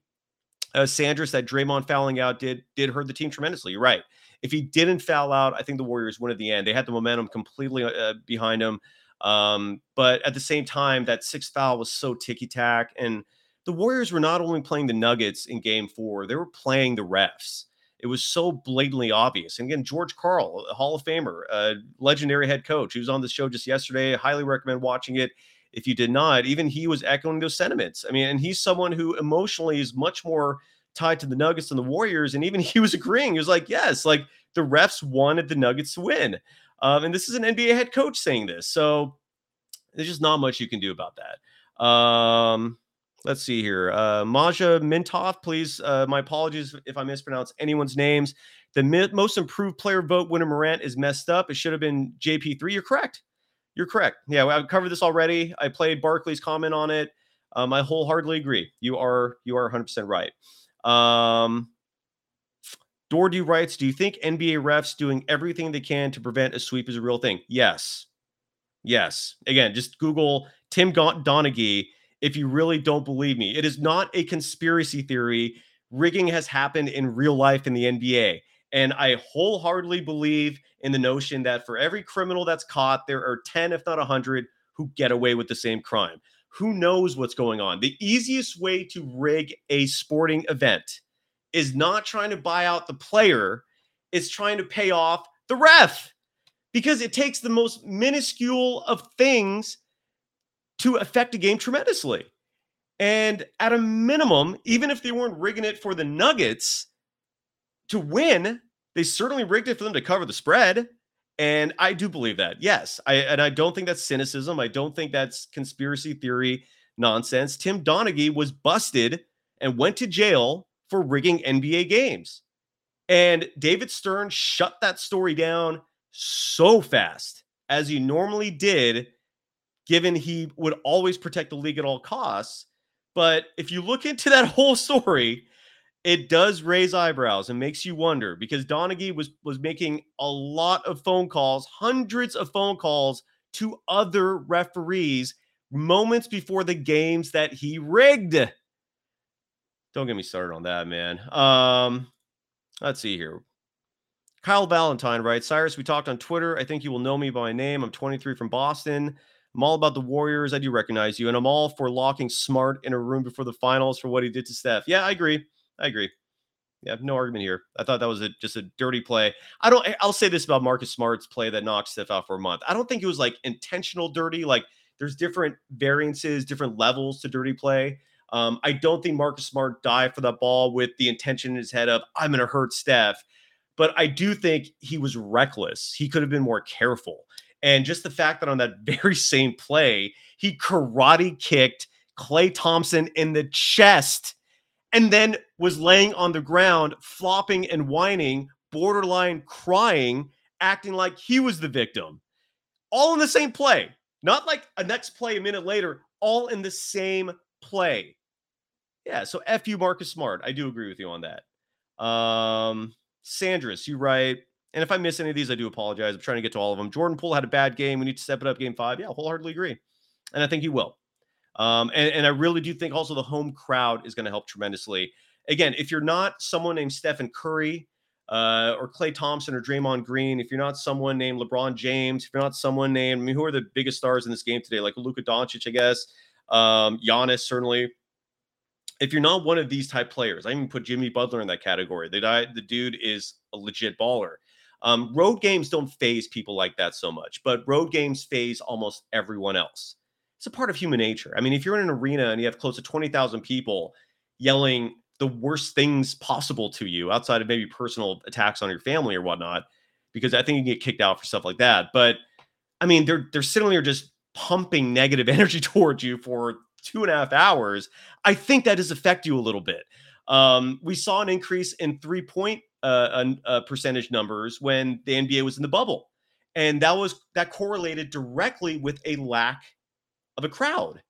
uh, Sanders, that Draymond fouling out did did hurt the team tremendously. You're right. If he didn't foul out, I think the Warriors win at the end. They had the momentum completely uh, behind them. Um, but at the same time, that sixth foul was so ticky tack. And the Warriors were not only playing the Nuggets in game four, they were playing the refs. It was so blatantly obvious. And again, George Karl, a Hall of Famer, legendary head coach, he was on the show just yesterday. I highly recommend watching it. If you did not, even he was echoing those sentiments. I mean, and he's someone who emotionally is much more tied to the Nuggets than the Warriors. And even he was agreeing. He was like, yes, like the refs wanted the Nuggets to win. Um, and this is an NBA head coach saying this. So there's just not much you can do about that. Um, let's see here. Uh, Maja Mintoff, please. Uh, my apologies if I mispronounce anyone's names. The mi- most improved player vote, winner Morant, is messed up. It should have been JP3. You're correct. You're correct. Yeah, I've covered this already. I played Barkley's comment on it. Um, I wholeheartedly agree. You are you are 100 percent right. Um, Doordew writes, "Do you think NBA refs doing everything they can to prevent a sweep is a real thing?" Yes, yes. Again, just Google Tim Donaghy if you really don't believe me. It is not a conspiracy theory. Rigging has happened in real life in the NBA. And I wholeheartedly believe in the notion that for every criminal that's caught, there are 10, if not 100, who get away with the same crime. Who knows what's going on? The easiest way to rig a sporting event is not trying to buy out the player, it's trying to pay off the ref because it takes the most minuscule of things to affect a game tremendously. And at a minimum, even if they weren't rigging it for the Nuggets to win, they certainly rigged it for them to cover the spread. And I do believe that. Yes. I and I don't think that's cynicism. I don't think that's conspiracy theory nonsense. Tim Donaghy was busted and went to jail for rigging NBA games. And David Stern shut that story down so fast as he normally did, given he would always protect the league at all costs. But if you look into that whole story, it does raise eyebrows and makes you wonder because Donaghy was was making a lot of phone calls, hundreds of phone calls to other referees moments before the games that he rigged. Don't get me started on that, man. Um, let's see here. Kyle Valentine writes, Cyrus, we talked on Twitter. I think you will know me by name. I'm 23 from Boston. I'm all about the Warriors. I do recognize you, and I'm all for locking Smart in a room before the finals for what he did to Steph. Yeah, I agree. I agree. Yeah, no argument here. I thought that was a, just a dirty play. I don't. I'll say this about Marcus Smart's play that knocked Steph out for a month. I don't think it was like intentional dirty. Like there's different variances, different levels to dirty play. Um, I don't think Marcus Smart dived for that ball with the intention in his head of I'm going to hurt Steph, but I do think he was reckless. He could have been more careful. And just the fact that on that very same play, he karate kicked Klay Thompson in the chest and then was laying on the ground, flopping and whining, borderline crying, acting like he was the victim. All in the same play, not like a next play a minute later, all in the same play. Yeah, so F you, Marcus Smart. I do agree with you on that. Um, Sandris, you write, and if I miss any of these, I do apologize. I'm trying to get to all of them. Jordan Poole had a bad game. We need to step it up game five. Yeah, wholeheartedly agree. And I think he will. Um, and, and I really do think also the home crowd is going to help tremendously. Again, if you're not someone named Stephen Curry uh, or Klay Thompson or Draymond Green, if you're not someone named LeBron James, if you're not someone named, I mean, who are the biggest stars in this game today? Like Luka Doncic, I guess, um, Giannis, certainly. If you're not one of these type players, I even put Jimmy Butler in that category. The, the dude is a legit baller. Um, road games don't phase people like that so much, but road games phase almost everyone else it's a part of human nature. I mean, if you're in an arena and you have close to 20,000 people yelling the worst things possible to you outside of maybe personal attacks on your family or whatnot, because I think you get kicked out for stuff like that. But I mean, they're they're sitting there just pumping negative energy towards you for two and a half hours. I think that does affect you a little bit. Um, we saw an increase in three point uh, uh, percentage numbers when the NBA was in the bubble, and that was that correlated directly with a lack of a crowd.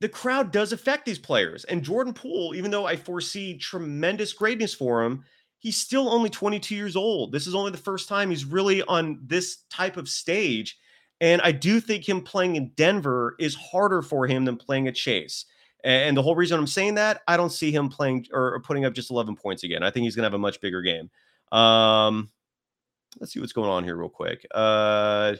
The crowd does affect these players. And Jordan Poole, even though I foresee tremendous greatness for him, he's still only 22 years old. This is only the first time he's really on this type of stage. And I do think him playing in Denver is harder for him than playing at Chase. And the whole reason I'm saying that, I don't see him playing or putting up just 11 points again. I think he's going to have a much bigger game. Um, let's see what's going on here real quick. Uh,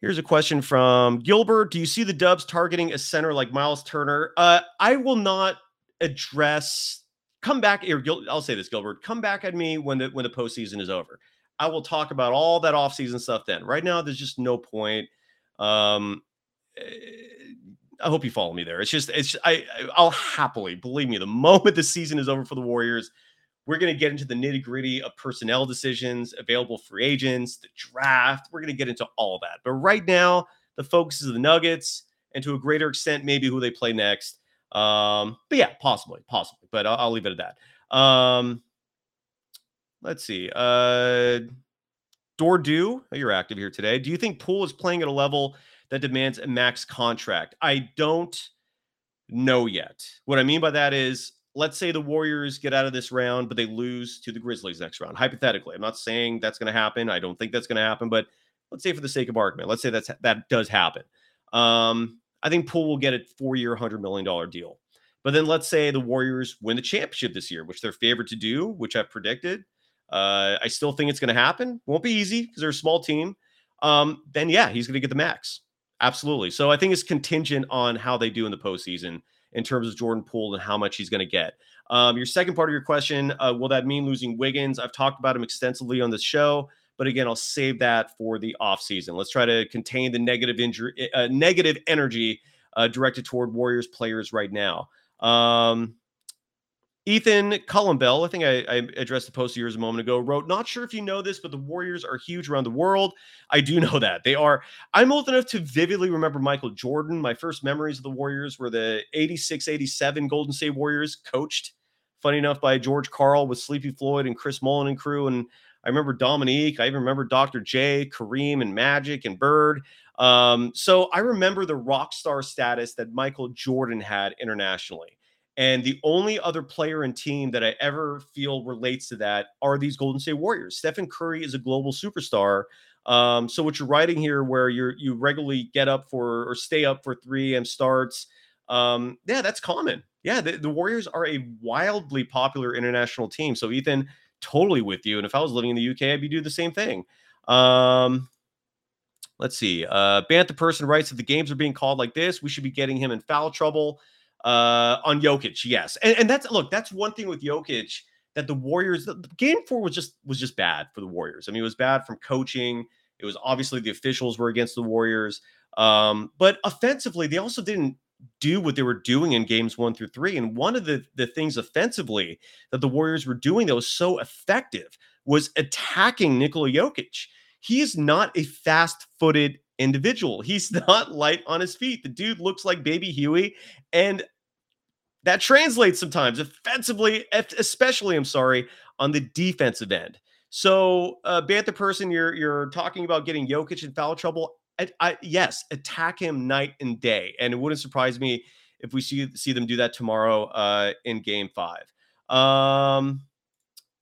Here's a question from Gilbert. Do you see the Dubs targeting a center like Myles Turner? Uh, I will not address. Come back here. I'll say this, Gilbert. Come back at me when the when the postseason is over. I will talk about all that offseason stuff then. Right now, there's just no point. Um, eh, I hope you follow me there. It's just, it's I, I'll happily believe me. The moment the season is over for the Warriors, we're going to get into the nitty gritty of personnel decisions, available free agents, the draft. We're going to get into all that. But right now, the focus is the Nuggets and to a greater extent, maybe who they play next. Um, but yeah, possibly, possibly. But I'll, I'll leave it at that. Um, let's see. Uh, Dordu, you're active here today. Do you think Poole is playing at a level that demands a max contract? I don't know yet. What I mean by that is, let's say the Warriors get out of this round, but they lose to the Grizzlies next round. Hypothetically, I'm not saying that's going to happen. I don't think that's going to happen, but let's say for the sake of argument, let's say that's that does happen. Um, I think Poole will get a four-year, hundred million dollar deal. But then let's say the Warriors win the championship this year, which they're favored to do, which I've predicted. Uh, I still think it's going to happen. Won't be easy because they're a small team. Um, then yeah, he's going to get the max. Absolutely. So I think it's contingent on how they do in the postseason in terms of Jordan Poole and how much he's going to get. Um, your second part of your question, uh, will that mean losing Wiggins? I've talked about him extensively on this show, but again, I'll save that for the offseason. Let's try to contain the negative injury, uh, negative energy uh, directed toward Warriors players right now. Um, Ethan Cullenbell, I think I, I, addressed the post years a moment ago, wrote, Not sure if you know this, but the Warriors are huge around the world. I do know that. They are. I'm old enough to vividly remember Michael Jordan. My first memories of the Warriors were the 86 87 Golden State Warriors, coached, funny enough, by George Karl with Sleepy Floyd and Chris Mullin and crew. And I remember Dominique. I even remember Dr. J, Kareem, and Magic and Bird. Um, so I remember the rock star status that Michael Jordan had internationally. And the only other player and team that I ever feel relates to that are these Golden State Warriors. Stephen Curry is a global superstar. Um, so what you're writing here, where you you regularly get up for or stay up for 3 a.m. starts, um, yeah, that's common. Yeah, the, the Warriors are a wildly popular international team. So Ethan, totally with you. And if I was living in the UK, I'd be doing the same thing. Um, let's see. Uh, Bantha person writes, if the games are being called like this, we should be getting him in foul trouble. Uh, on Jokic, yes, and, and that's look, that's one thing with Jokic that the Warriors, the, game four was just was just bad for the Warriors. I mean, it was bad from coaching. It was obviously the officials were against the Warriors, um, but offensively, they also didn't do what they were doing in games one through three. And one of the, the things offensively that the Warriors were doing that was so effective was attacking Nikola Jokic. He is not a fast footed individual. He's not light on his feet. The dude looks like baby Huey. And that translates sometimes offensively, especially, I'm sorry, on the defensive end. So, uh, Bantha person, you're you're talking about getting Jokic in foul trouble. I, I, yes, attack him night and day, and it wouldn't surprise me if we see see them do that tomorrow uh, in Game Five. Um,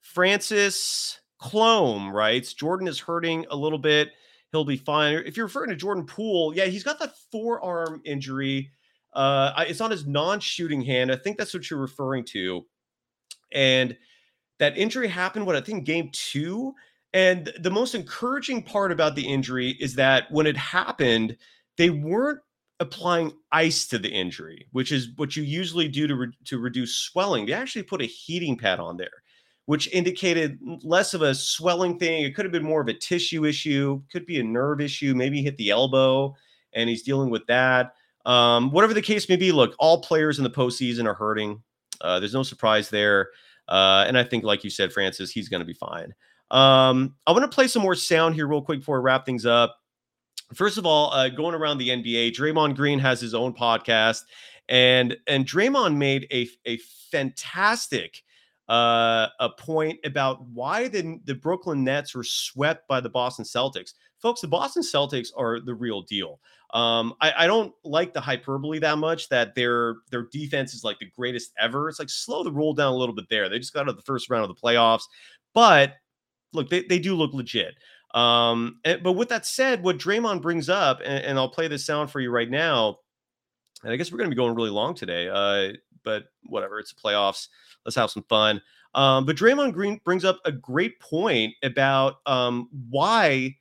Francis Clome writes Jordan is hurting a little bit he'll be fine. If you're referring to Jordan Poole, yeah, he's got that forearm injury. Uh, it's on his non-shooting hand. I think that's what you're referring to. And that injury happened what I think game two. And the most encouraging part about the injury is that when it happened, they weren't applying ice to the injury, which is what you usually do to, re- to reduce swelling. They actually put a heating pad on there which indicated less of a swelling thing. It could have been more of a tissue issue, could be a nerve issue, maybe hit the elbow, and he's dealing with that. Um, whatever the case may be, look, all players in the postseason are hurting. Uh, there's no surprise there. Uh, and I think, like you said, Francis, he's going to be fine. Um, I want to play some more sound here, real quick, before I wrap things up. First of all, uh, going around the NBA, Draymond Green has his own podcast, and and Draymond made a a fantastic uh, a point about why the, the Brooklyn Nets were swept by the Boston Celtics. Folks, the Boston Celtics are the real deal. Um, I, I, don't like the hyperbole that much that their their defense is like the greatest ever. It's like slow the roll down a little bit there. They just got out of the first round of the playoffs, but look, they, they do look legit. Um, and, but with that said, what Draymond brings up, and, and, I'll play this sound for you right now, and I guess we're going to be going really long today. Uh, but whatever, it's the playoffs. Let's have some fun. Um, but Draymond Green brings up a great point about um, why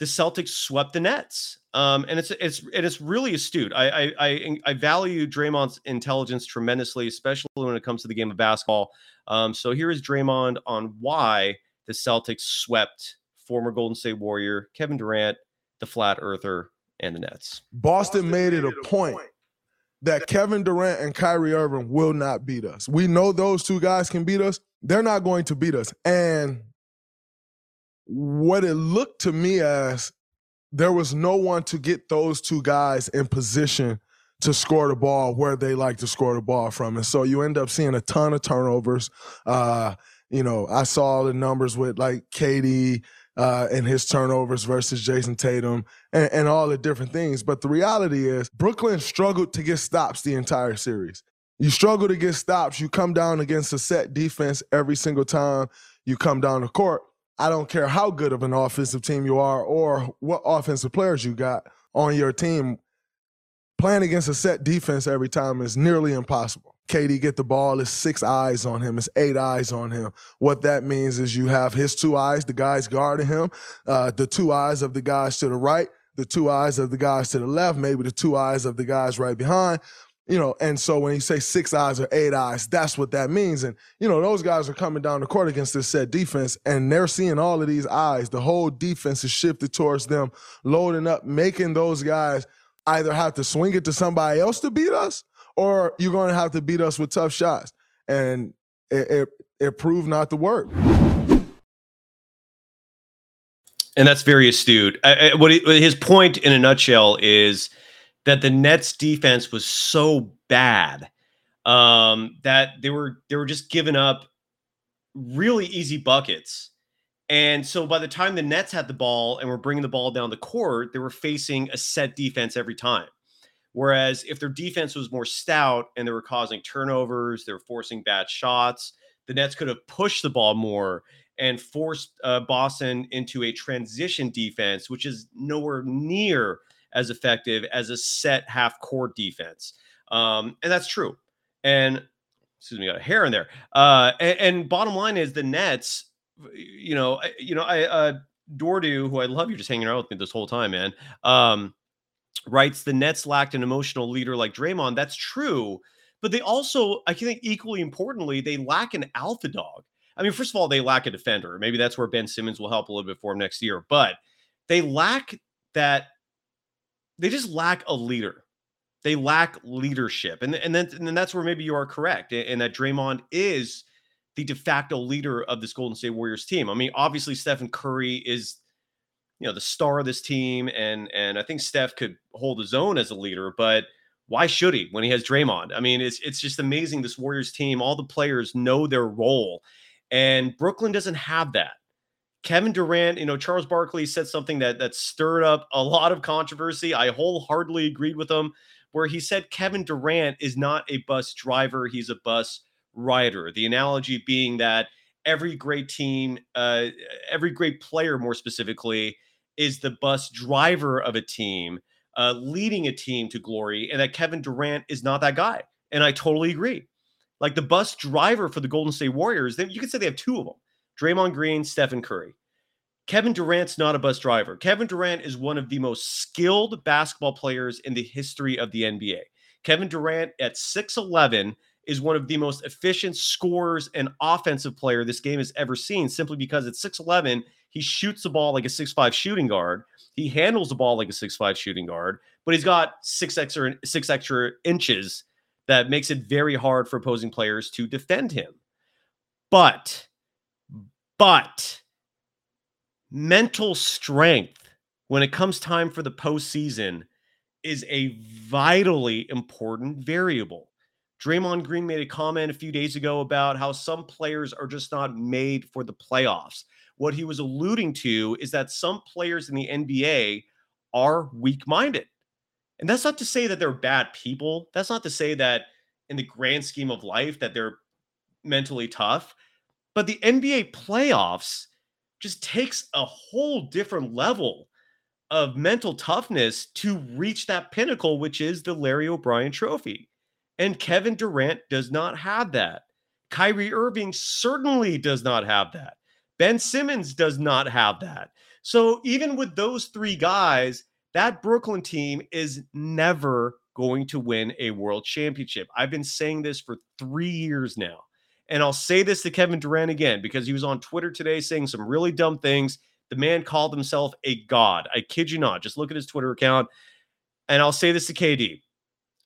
the Celtics swept the Nets. Um, and it's it's and it's really astute. I, I I I value Draymond's intelligence tremendously, especially when it comes to the game of basketball. Um, so here is Draymond on why the Celtics swept former Golden State Warrior Kevin Durant, the Flat Earther, and the Nets. Boston, Boston made it a point that Kevin Durant and Kyrie Irving will not beat us. We know those two guys can beat us. They're not going to beat us. And what it looked to me as there was no one to get those two guys in position to score the ball where they like to score the ball from. And so you end up seeing a ton of turnovers. Uh, you know, I saw the numbers with like KD uh, and his turnovers versus Jayson Tatum and, and all the different things. But the reality is, Brooklyn struggled to get stops the entire series. You struggle to get stops. You come down against a set defense every single time you come down the court. I don't care how good of an offensive team you are or what offensive players you got on your team. Playing against a set defense every time is nearly impossible. KD get the ball, it's six eyes on him, it's eight eyes on him. What that means is you have his two eyes, the guys guarding him, uh, the two eyes of the guys to the right, the two eyes of the guys to the left, maybe the two eyes of the guys right behind. You know, and so when you say six eyes or eight eyes, that's what that means. And, you know, those guys are coming down the court against this set defense, and they're seeing all of these eyes. The whole defense is shifted towards them, loading up, making those guys either have to swing it to somebody else to beat us or you're going to have to beat us with tough shots. And it, it, it proved not to work. And that's very astute. I, I, what he, his point in a nutshell is that the Nets defense was so bad um, that they were they were just giving up really easy buckets. And so by the time the Nets had the ball and were bringing the ball down the court, they were facing a set defense every time. Whereas if their defense was more stout and they were causing turnovers, they were forcing bad shots, the Nets could have pushed the ball more and forced uh, Boston into a transition defense, which is nowhere near as effective as a set half court defense. Um, and that's true. And excuse me, got a hair in there. Uh, and, and, bottom line is the Nets, you know, you know, I uh, Dordu, who I love you're just hanging out with me this whole time, man. Um, writes the Nets lacked an emotional leader like Draymond. That's true. But they also, I think, equally importantly, they lack an alpha dog. I mean, first of all, they lack a defender. Maybe that's where Ben Simmons will help a little bit for him next year. But they lack that, they just lack a leader. They lack leadership. And, and then and then that's where maybe you are correct. And that Draymond is the de facto leader of this Golden State Warriors team. I mean, obviously, Stephen Curry is you know the star of this team, and and I think Steph could hold his own as a leader, but why should he when he has Draymond? I mean, it's it's just amazing. This Warriors team, all the players know their role, and Brooklyn doesn't have that. Kevin Durant, you know, Charles Barkley said something that that stirred up a lot of controversy. I wholeheartedly agreed with him, where he said Kevin Durant is not a bus driver; he's a bus rider. The analogy being that every great team, uh, every great player, more specifically, is the bus driver of a team, uh, leading a team to glory, and that Kevin Durant is not that guy. And I totally agree. Like the bus driver for the Golden State Warriors, they, you could say they have two of them Draymond Green, Stephen Curry. Kevin Durant's not a bus driver. Kevin Durant is one of the most skilled basketball players in the history of the NBA. Kevin Durant at 6'11 is one of the most efficient scorers and offensive player this game has ever seen simply because at 6'11 he shoots the ball like a six-five shooting guard. He handles the ball like a six-five shooting guard, but he's got six extra six extra inches that makes it very hard for opposing players to defend him. But, but mental strength when it comes time for the postseason is a vitally important variable. Draymond Green made a comment a few days ago about how some players are just not made for the playoffs. What he was alluding to is that some players in the NBA are weak minded. And that's not to say that they're bad people. That's not to say that in the grand scheme of life that they're mentally tough. But the NBA playoffs just takes a whole different level of mental toughness to reach that pinnacle, which is the Larry O'Brien trophy. And Kevin Durant does not have that. Kyrie Irving certainly does not have that. Ben Simmons does not have that. So even with those three guys, that Brooklyn team is never going to win a world championship. I've been saying this for three years now. And I'll say this to Kevin Durant again because he was on Twitter today saying some really dumb things. The man called himself a god. I kid you not. Just look at his Twitter account. And I'll say this to KD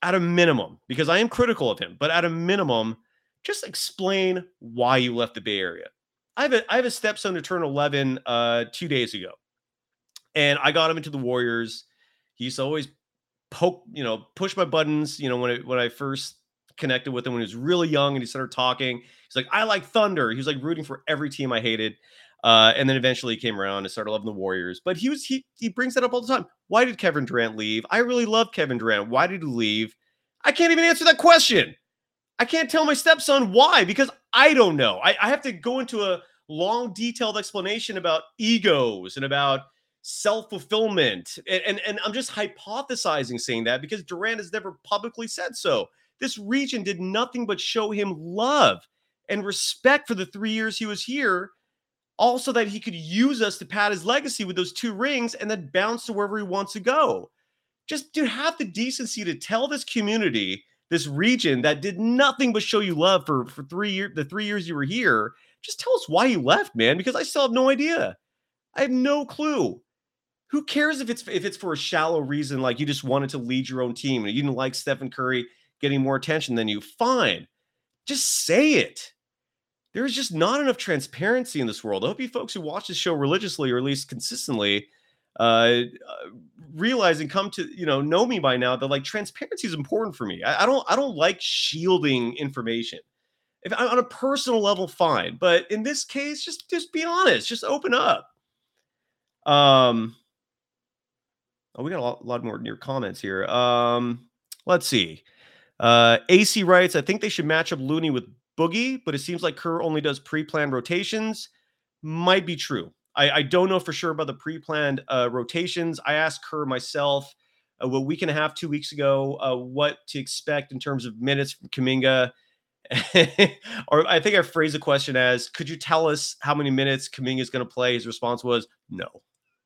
at a minimum, because I am critical of him, but at a minimum, just explain why you left the Bay Area. I have a I have a stepson to turn 11 uh two days ago. And I got him into the Warriors. He used to always poke, you know, push my buttons, you know, when I when I first connected with him when he was really young and he started talking. He's like, I like Thunder. He was like rooting for every team I hated. Uh, and then eventually he came around and started loving the Warriors. But he was he he brings that up all the time. Why did Kevin Durant leave? I really love Kevin Durant. Why did he leave? I can't even answer that question. I can't tell my stepson why because I don't know. I, I have to go into a long, detailed explanation about egos and about self fulfillment. And, and, and I'm just hypothesizing saying that because Durant has never publicly said so. This region did nothing but show him love and respect for the three years he was here. Also, that he could use us to pad his legacy with those two rings and then bounce to wherever he wants to go. Just, dude, have the decency to tell this community, this region that did nothing but show you love for, for three years, the three years you were here. Just tell us why you left, man, because I still have no idea. I have no clue. Who cares if it's if it's for a shallow reason, like you just wanted to lead your own team and you didn't like Stephen Curry getting more attention than you? Fine, just say it. There's just not enough transparency in this world. I hope you folks who watch this show religiously or at least consistently uh, uh realize and come to you know know me by now that like transparency is important for me. I, I don't I don't like shielding information. If on a personal level, fine, but in this case, just just be honest. Just open up. Um, Oh, we got a lot, lot more near comments here. Um, let's see. Uh, AC writes, I think they should match up Looney with Boogie, but it seems like Kerr only does pre-planned rotations. Might be true. I, I don't know for sure about the pre-planned uh, rotations. I asked Kerr myself uh, a week and a half, two weeks ago, uh, what to expect in terms of minutes from Kuminga. or I think I phrased the question as, could you tell us how many minutes Kuminga is going to play? His response was no.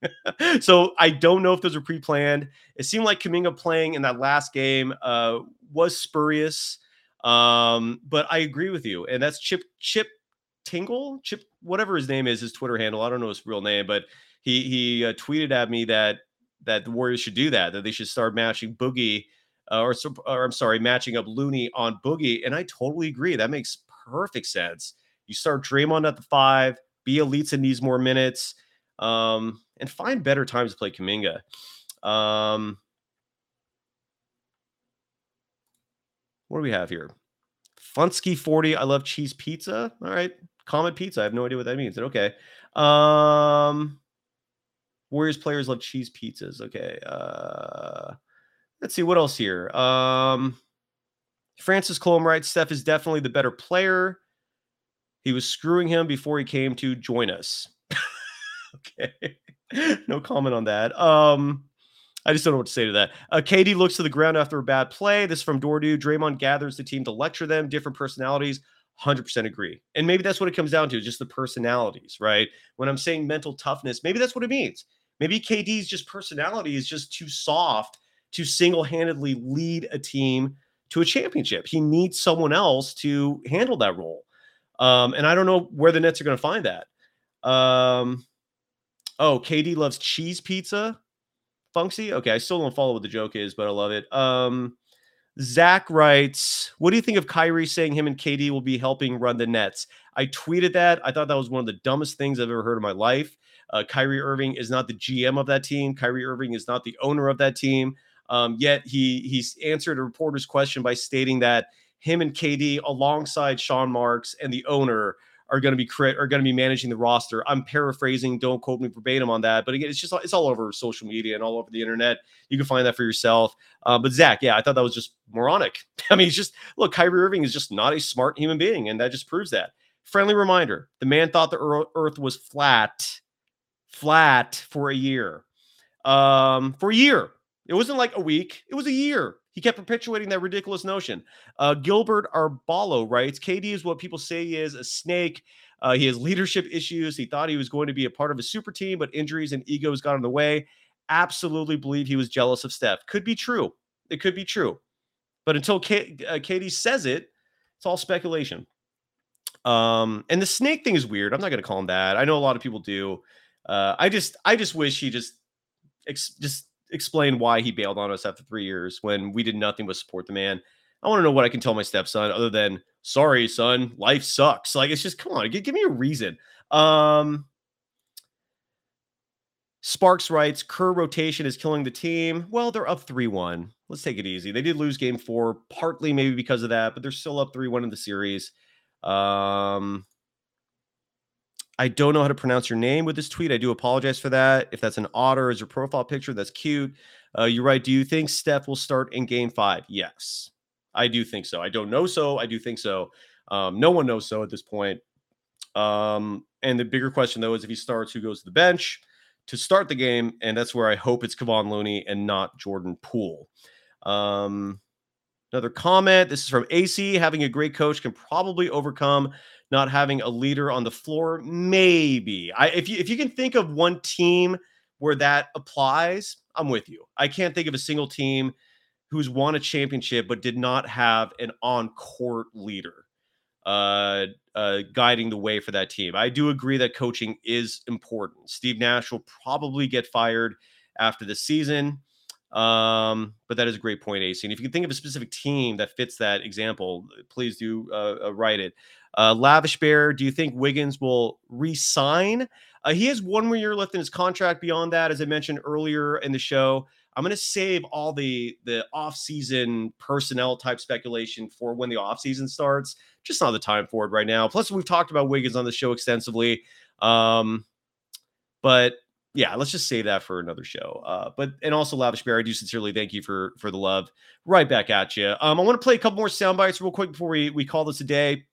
so I don't know if those are pre-planned. It seemed like Kuminga playing in that last game uh, was spurious. Um, but I agree with you, and that's Chip Chip Tingle, Chip whatever his name is, his Twitter handle. I don't know his real name, but he he uh, tweeted at me that that the Warriors should do that, that they should start matching Boogie, uh, or, or I'm sorry, matching up Looney on Boogie, and I totally agree. That makes perfect sense. You start Draymond at the five, Bjelica needs more minutes um, and find better times to play Kuminga. Um, what do we have here? Funsky 40. I love cheese pizza. All right. Comet pizza. I have no idea what that means. Okay. Um, Warriors players love cheese pizzas. Okay. Uh, let's see what else here. Um, Francis Colm writes Steph is definitely the better player. He was screwing him before he came to join us. okay. no comment on that. Um, I just don't know what to say to that. Uh, KD looks to the ground after a bad play. This from Dordu. Draymond gathers the team to lecture them. Different personalities. 100% agree. And maybe that's what it comes down to, just the personalities, right? When I'm saying mental toughness, maybe that's what it means. Maybe KD's just personality is just too soft to single handedly lead a team to a championship. He needs someone else to handle that role. Um, and I don't know where the Nets are going to find that. Um, Oh, KD loves cheese pizza. Funksy. Okay, I still don't follow what the joke is, but I love it. Um, Zach writes, "What do you think of Kyrie saying him and KD will be helping run the Nets?" I tweeted that. I thought that was one of the dumbest things I've ever heard in my life. Uh, Kyrie Irving is not the GM of that team. Kyrie Irving is not the owner of that team. Um, yet he he's answered a reporter's question by stating that him and KD, alongside Sean Marks and the owner, are going to be crit are going to be managing the roster. I'm paraphrasing, don't quote me verbatim on that, but again, it's just it's all over social media and all over the internet. You can find that for yourself. Uh, but Zach, yeah, I thought that was just moronic. I mean, it's just look, Kyrie Irving is just not a smart human being, and that just proves that. Friendly reminder: the man thought the Earth was flat, flat for a year. Um, for a year, it wasn't like a week; it was a year. He kept perpetuating that ridiculous notion. Uh, Gilbert Arbalo writes KD is what people say he is a snake. Uh, he has leadership issues. He thought he was going to be a part of a super team, but injuries and egos got in the way. Absolutely believe he was jealous of Steph. Could be true. It could be true. But until K- uh, KD says it, it's all speculation. Um, and the snake thing is weird. I'm not going to call him that. I know a lot of people do. Uh, I just, I just wish he just, ex- just explain why he bailed on us after three years when we did nothing but support the man. I want to know what I can tell my stepson other than sorry, son, life sucks. Like it's just come on, give, give me a reason. Um Sparks writes, Kerr rotation is killing the team. Well, they're up 3-1. Let's take it easy. They did lose game four, partly maybe because of that, but they're still up 3-1 in the series. Um I don't know how to pronounce your name with this tweet. I do apologize for that. If that's an otter as your profile picture, that's cute. Uh, you're right. Do you think Steph will start in game five? Yes, I do think so. I don't know so. I do think so. Um, no one knows so at this point. Um, and the bigger question, though, is if he starts, who goes to the bench to start the game? And that's where I hope it's Kevon Looney and not Jordan Poole. Um, another comment. This is from AC. Having a great coach can probably overcome not having a leader on the floor. Maybe. I if you if you can think of one team where that applies, I'm with you. I can't think of a single team who's won a championship but did not have an on-court leader uh, uh, guiding the way for that team. I do agree that coaching is important. Steve Nash will probably get fired after the season. Um, but that is a great point, AC. And if you can think of a specific team that fits that example, please do uh, uh, write it. Uh, Lavish Bear, do you think Wiggins will re-sign? Uh, he has one more year left in his contract. Beyond that, as I mentioned earlier in the show, I'm going to save all the the off-season personnel type speculation for when the off-season starts. Just not the time for it right now. Plus, we've talked about Wiggins on the show extensively. Um, but yeah, let's just save that for another show. Uh, but and also Lavish Bear, I do sincerely thank you for for the love. Right back at you. Um, I want to play a couple more sound bites real quick before we we call this a day.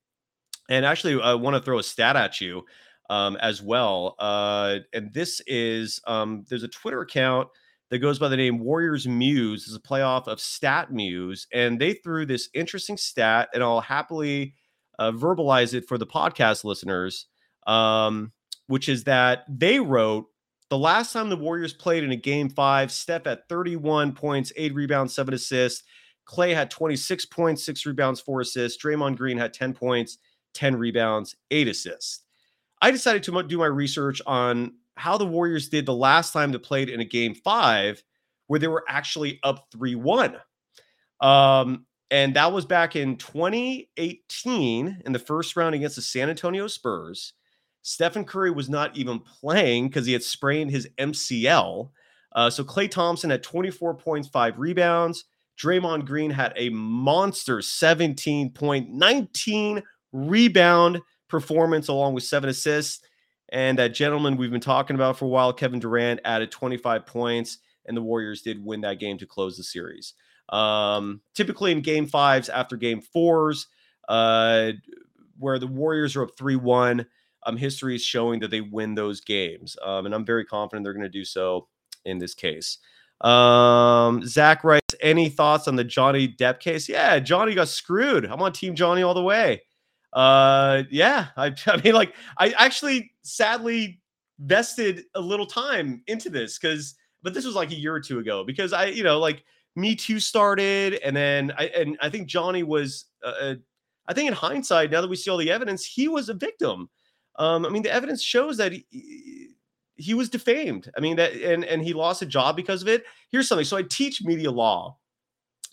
And actually, I want to throw a stat at you um, as well. Uh, and this is um, there's a Twitter account that goes by the name Warriors Muse. Is a playoff of Stat Muse, and they threw this interesting stat, and I'll happily uh, verbalize it for the podcast listeners, um, which is that they wrote the last time the Warriors played in a game five, Steph at 31 points, eight rebounds, seven assists. Klay had 26 points, six rebounds, four assists. Draymond Green had 10 points, 10 rebounds, eight assists. I decided to do my research on how the Warriors did the last time they played in a game five where they were actually up 3 1. Um, and that was back in 2018 in the first round against the San Antonio Spurs. Stephen Curry was not even playing because he had sprained his MCL. Uh, so Klay Thompson had 24 points, five rebounds. Draymond Green had a monster 17.19 rebound performance along with seven assists. And that gentleman we've been talking about for a while, Kevin Durant, added 25 points, and the Warriors did win that game to close the series. Um, typically in game fives after game fours, uh, where the Warriors are up 3 1, um, history is showing that they win those games. Um, and I'm very confident they're going to do so in this case. Um, Zach writes, any thoughts on the Johnny Depp case? Yeah, Johnny got screwed. I'm on Team Johnny all the way uh yeah I, I mean like i actually sadly vested a little time into this because but this was like a year or two ago because i you know like me too started and then i and i think johnny was uh, uh, i think in hindsight now that we see all the evidence he was a victim um i mean the evidence shows that he, he was defamed. I mean that and and he lost a job because of it. Here's something. So i teach media law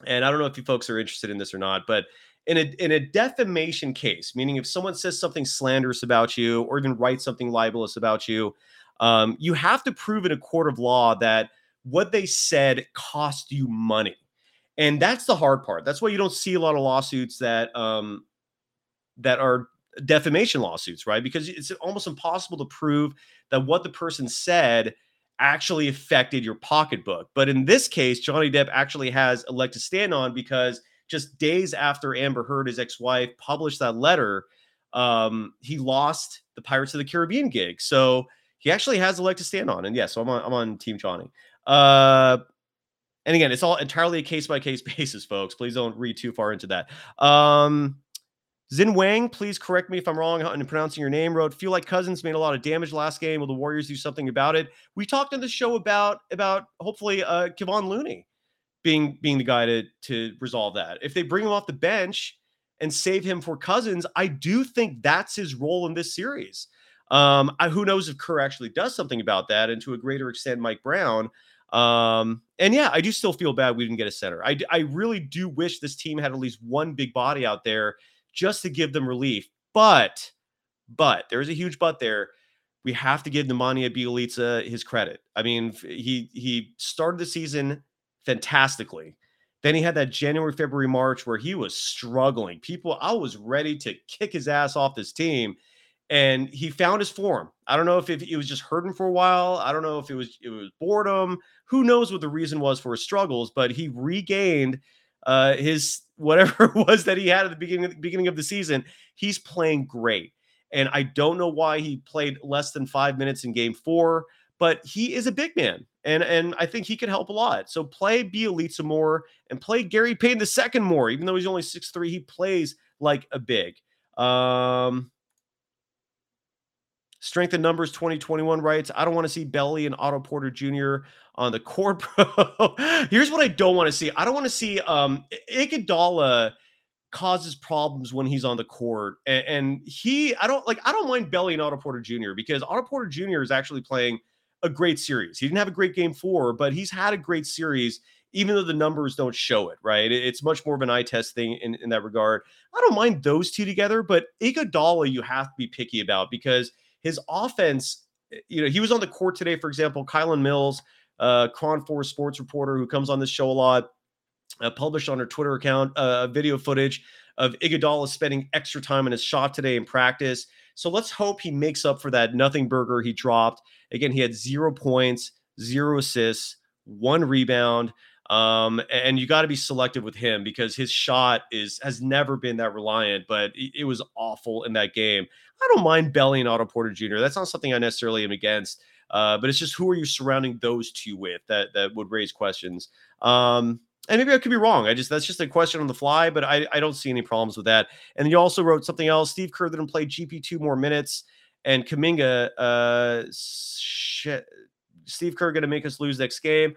and i don't know if you folks are interested in this or not but in a in a defamation case, meaning if someone says something slanderous about you or even writes something libelous about you, um, you have to prove in a court of law that what they said cost you money, and that's the hard part. That's why you don't see a lot of lawsuits that um, that are defamation lawsuits, right? Because it's almost impossible to prove that what the person said actually affected your pocketbook. But in this case, Johnny Depp actually has a leg to stand on because just days after Amber Heard, his ex-wife, published that letter, um, he lost the Pirates of the Caribbean gig. So he actually has a leg to stand on. And yeah, so I'm on I'm on Team Johnny. Uh, and again, it's all entirely a case by case basis, folks. Please don't read too far into that. Um, Zin Wang, please correct me if I'm wrong in pronouncing your name. Wrote, feel like Cousins made a lot of damage last game. Will the Warriors do something about it? We talked on the show about about hopefully uh Kevon Looney being being the guy to to resolve that. If they bring him off the bench and save him for Cousins, I do think that's his role in this series. Um, I, who knows if Kerr actually does something about that, and to a greater extent, Mike Brown. Um, and yeah, I do still feel bad we didn't get a center. I, I really do wish this team had at least one big body out there just to give them relief. But, but there's a huge but there. We have to give Nemanja Bjelica his credit. I mean, he he started the season fantastically. Then he had that January, February, March where he was struggling. People, I was ready to kick his ass off this team. and he found his form. I don't know if it was just hurting for a while. I don't know if it was it was boredom. Who knows what the reason was for his struggles, but he regained uh, his whatever it was that he had at the beginning of the beginning of the season. He's playing great. And I don't know why he played less than five minutes in game four, but he is a big man. And, and I think he could help a lot. So play Bjelica more and play Gary Payton the second more. Even though he's only six three, he plays like a big. Um, Strength in numbers 2021 writes, I don't want to see Belly and Otto Porter Jr. on the court. Here's what I don't want to see. I don't want to see um Iguodala causes problems when he's on the court. And, and, he, I don't like, I don't mind Belly and Otto Porter Jr. because Otto Porter Jr. is actually playing a great series. He didn't have a great game four, but he's had a great series, even though the numbers don't show it, right? It's much more of an eye test thing in, in that regard. I don't mind those two together, but Iguodala, you have to be picky about because – his offense, you know, he was on the court today, for example, Kylen Mills, uh, KRON 4 sports reporter who comes on this show a lot, uh, published on her Twitter account uh, video footage of Iguodala spending extra time on his shot today in practice. So let's hope he makes up for that nothing burger he dropped. Again, he had zero points, zero assists, one rebound. Um, and you got to be selective with him because his shot is has never been that reliant, but it, was awful in that game. I don't mind Belly and Otto Porter Jr. That's not something I necessarily am against. Uh, but it's just who are you surrounding those two with that that would raise questions. Um, and maybe I could be wrong. I just that's just a question on the fly, but I, I don't see any problems with that. And you also wrote something else. Steve Kerr didn't play GP two more minutes, and Kuminga, uh, shit, Steve Kerr going to make us lose next game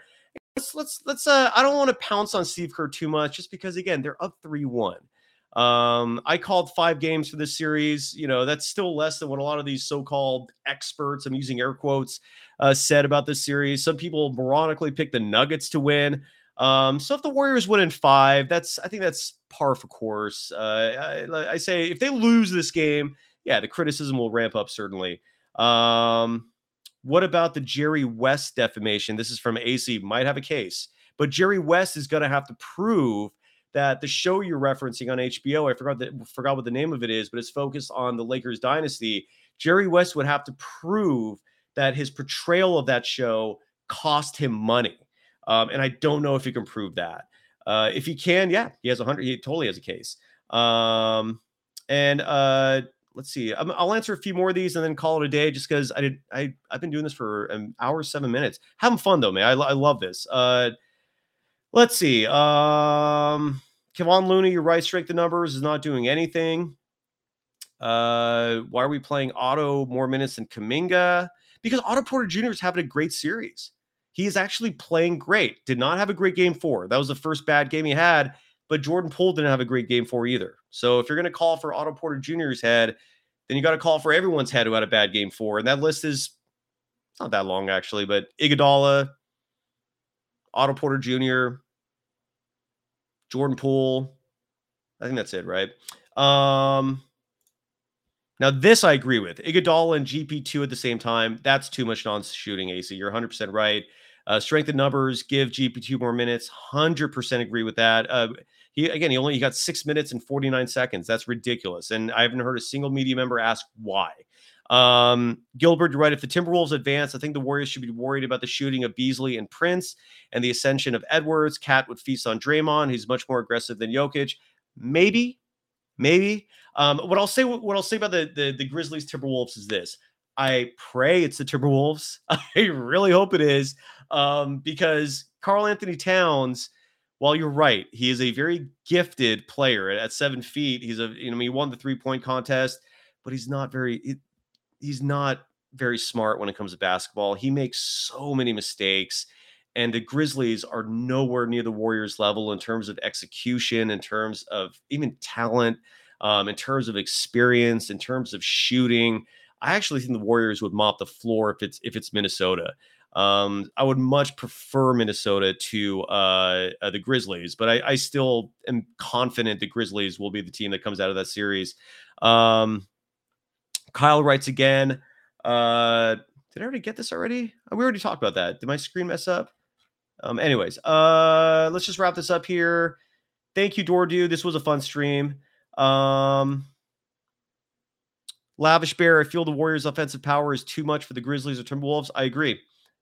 let's let's let's uh I don't want to pounce on Steve Kerr too much just because again they're up 3-1. Um I called 5 games for this series, you know, that's still less than what a lot of these so-called experts, I'm using air quotes, uh said about this series. Some people moronically picked the Nuggets to win. Um so if the Warriors win in 5, that's I think that's par for course. Uh I, I say if they lose this game, yeah, the criticism will ramp up certainly. Um what about the Jerry West defamation? This is from AC, might have a case, but Jerry West is going to have to prove that the show you're referencing on HBO, I forgot that forgot what the name of it is, but it's focused on the Lakers dynasty. Jerry West would have to prove that his portrayal of that show cost him money, um, and I don't know if he can prove that. Uh, if he can, yeah, he has a hundred. He totally has a case. Um, and uh, let's see. i will answer a few more of these and then call it a day, just because I did. I I've been doing this for an hour seven minutes. Having fun though, man. I, I love this. Uh, let's see. Um, Kevon Looney, your right strength the numbers is not doing anything. Uh, why are we playing Otto more minutes than Kuminga? Because Otto Porter Jr. is having a great series. He is actually playing great. Did not have a great game four. That was the first bad game he had but Jordan Poole didn't have a great game four either. So if you're going to call for Otto Porter Jr.'s head, then you got to call for everyone's head who had a bad game for. And that list is not that long actually, but Iguodala, Otto Porter Jr., Jordan Poole. I think that's it, right? Um, now this I agree with. Iguodala and GP2 at the same time. That's too much non-shooting, AC. You're 100% right. Uh, strength in numbers, give GP2 more minutes. 100% agree with that. Uh, he again, he only he got six minutes and 49 seconds. That's ridiculous. And I haven't heard a single media member ask why. Um, Gilbert, you're right. If the Timberwolves advance, I think the Warriors should be worried about the shooting of Beasley and Prince and the ascension of Edwards. KAT would feast on Draymond. He's much more aggressive than Jokic. Maybe, maybe. Um, what I'll say, what I'll say about the, the the Grizzlies Timberwolves is this: I pray it's the Timberwolves. I really hope it is, um, because Karl-Anthony Towns while you're right, he is a very gifted player at, seven feet. He's a you know he won the three point contest, but he's not very he, he's not very smart when it comes to basketball. He makes so many mistakes, and the Grizzlies are nowhere near the Warriors level in terms of execution, in terms of even talent, um, in terms of experience, in terms of shooting. I actually think the Warriors would mop the floor if it's if it's Minnesota. Um, I would much prefer Minnesota to uh, uh, the Grizzlies, but I, I, still am confident the Grizzlies will be the team that comes out of that series. Um, Kyle writes again. Uh, did I already get this already? Uh, we already talked about that. Did my screen mess up? Um, anyways, uh, let's just wrap this up here. Thank you, Dordu. This was a fun stream. Um, Lavish Bear, I feel the Warriors' offensive power is too much for the Grizzlies or Timberwolves. I agree,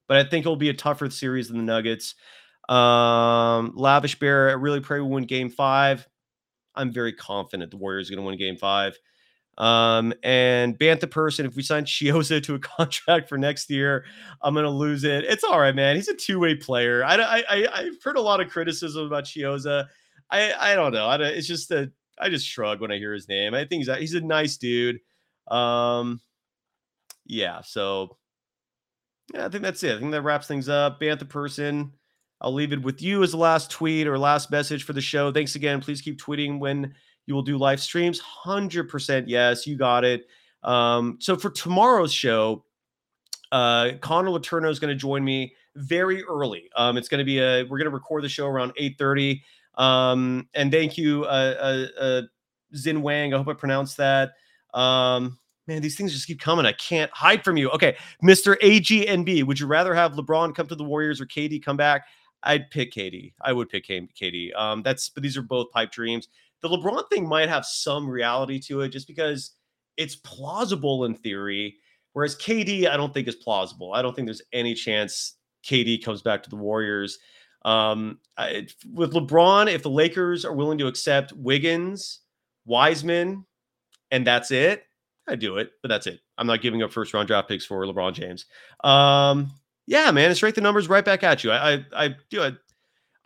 but I think it'll be a tougher series than the Nuggets. Um, Lavish Bear, I really pray we win game five. I'm very confident the Warriors are going to win game five. Um, and Bantha person, if we sign Chiozza to a contract for next year, I'm gonna lose it. It's all right, man. He's a two-way player. I, I, I have heard a lot of criticism about Chiozza. I, I don't know. I it's just that I just shrug when I hear his name. I think he's a, he's a nice dude. Um, yeah. So yeah, I think that's it. I think that wraps things up. Bantha person. I'll leave it with you as the last tweet or last message for the show. Thanks again. Please keep tweeting when you will do live streams. 100% yes, you got it. Um, so for tomorrow's show, uh, Connor Letourneau is going to join me very early. Um, it's going to be a, we're going to record the show around 8.30. Um, and thank you, uh, uh, uh, Zin Wang. I hope I pronounced that. Um, man, these things just keep coming. I can't hide from you. Okay, Mr. AGNB, would you rather have LeBron come to the Warriors or KD come back? I'd pick KD. I would pick KD. Um, that's but these are both pipe dreams. The LeBron thing might have some reality to it, just because it's plausible in theory. Whereas KD, I don't think is plausible. I don't think there's any chance KD comes back to the Warriors. Um, I, with LeBron, if the Lakers are willing to accept Wiggins, Wiseman, and that's it, I do it. But that's it. I'm not giving up first round draft picks for LeBron James. Um, yeah, man, it's right the numbers right back at you. I I, I do it.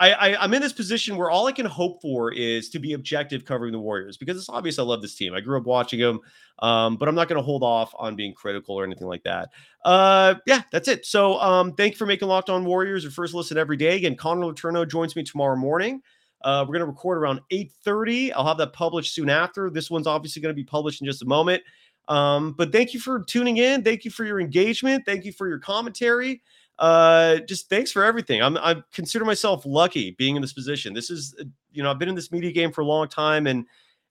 I, I am in this position where all I can hope for is to be objective covering the Warriors because it's obvious I love this team. I grew up watching them, um, but I'm not going to hold off on being critical or anything like that. Uh, yeah, that's it. So um, thank you for making Locked On Warriors your first listen every day. Again, Connor Letourneau joins me tomorrow morning. Uh, we're going to record around 8:30. I'll have that published soon after. This one's obviously going to be published in just a moment. Um, but thank you for tuning in. Thank you for your engagement. Thank you for your commentary. Uh, just thanks for everything. I'm I consider myself lucky being in this position. This is uh, you know I've been in this media game for a long time, and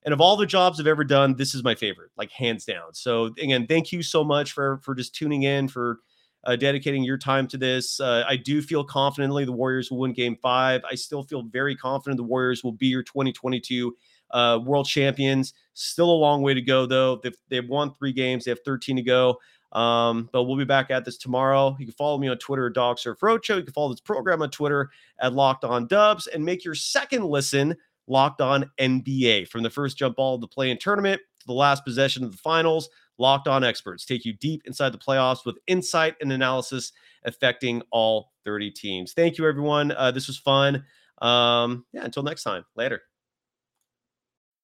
and of all the jobs I've ever done, this is my favorite, like hands down. So again, thank you so much for for just tuning in for. Uh, dedicating your time to this. Uh, I do feel confidently the Warriors will win game five. I still feel very confident the Warriors will be your 2022 uh, world champions. Still a long way to go, though. They've, they've won three games, they have 13 to go. Um, but we'll be back at this tomorrow. You can follow me on Twitter at Dog Surf Roadshow. You can follow this program on Twitter at Locked On Dubs and make your second listen Locked On NBA. From the first jump ball of the play in tournament to the last possession of the finals, Locked On experts take you deep inside the playoffs with insight and analysis affecting all 30 teams. Thank you, everyone. Uh, this was fun. Um, yeah, until next time. Later.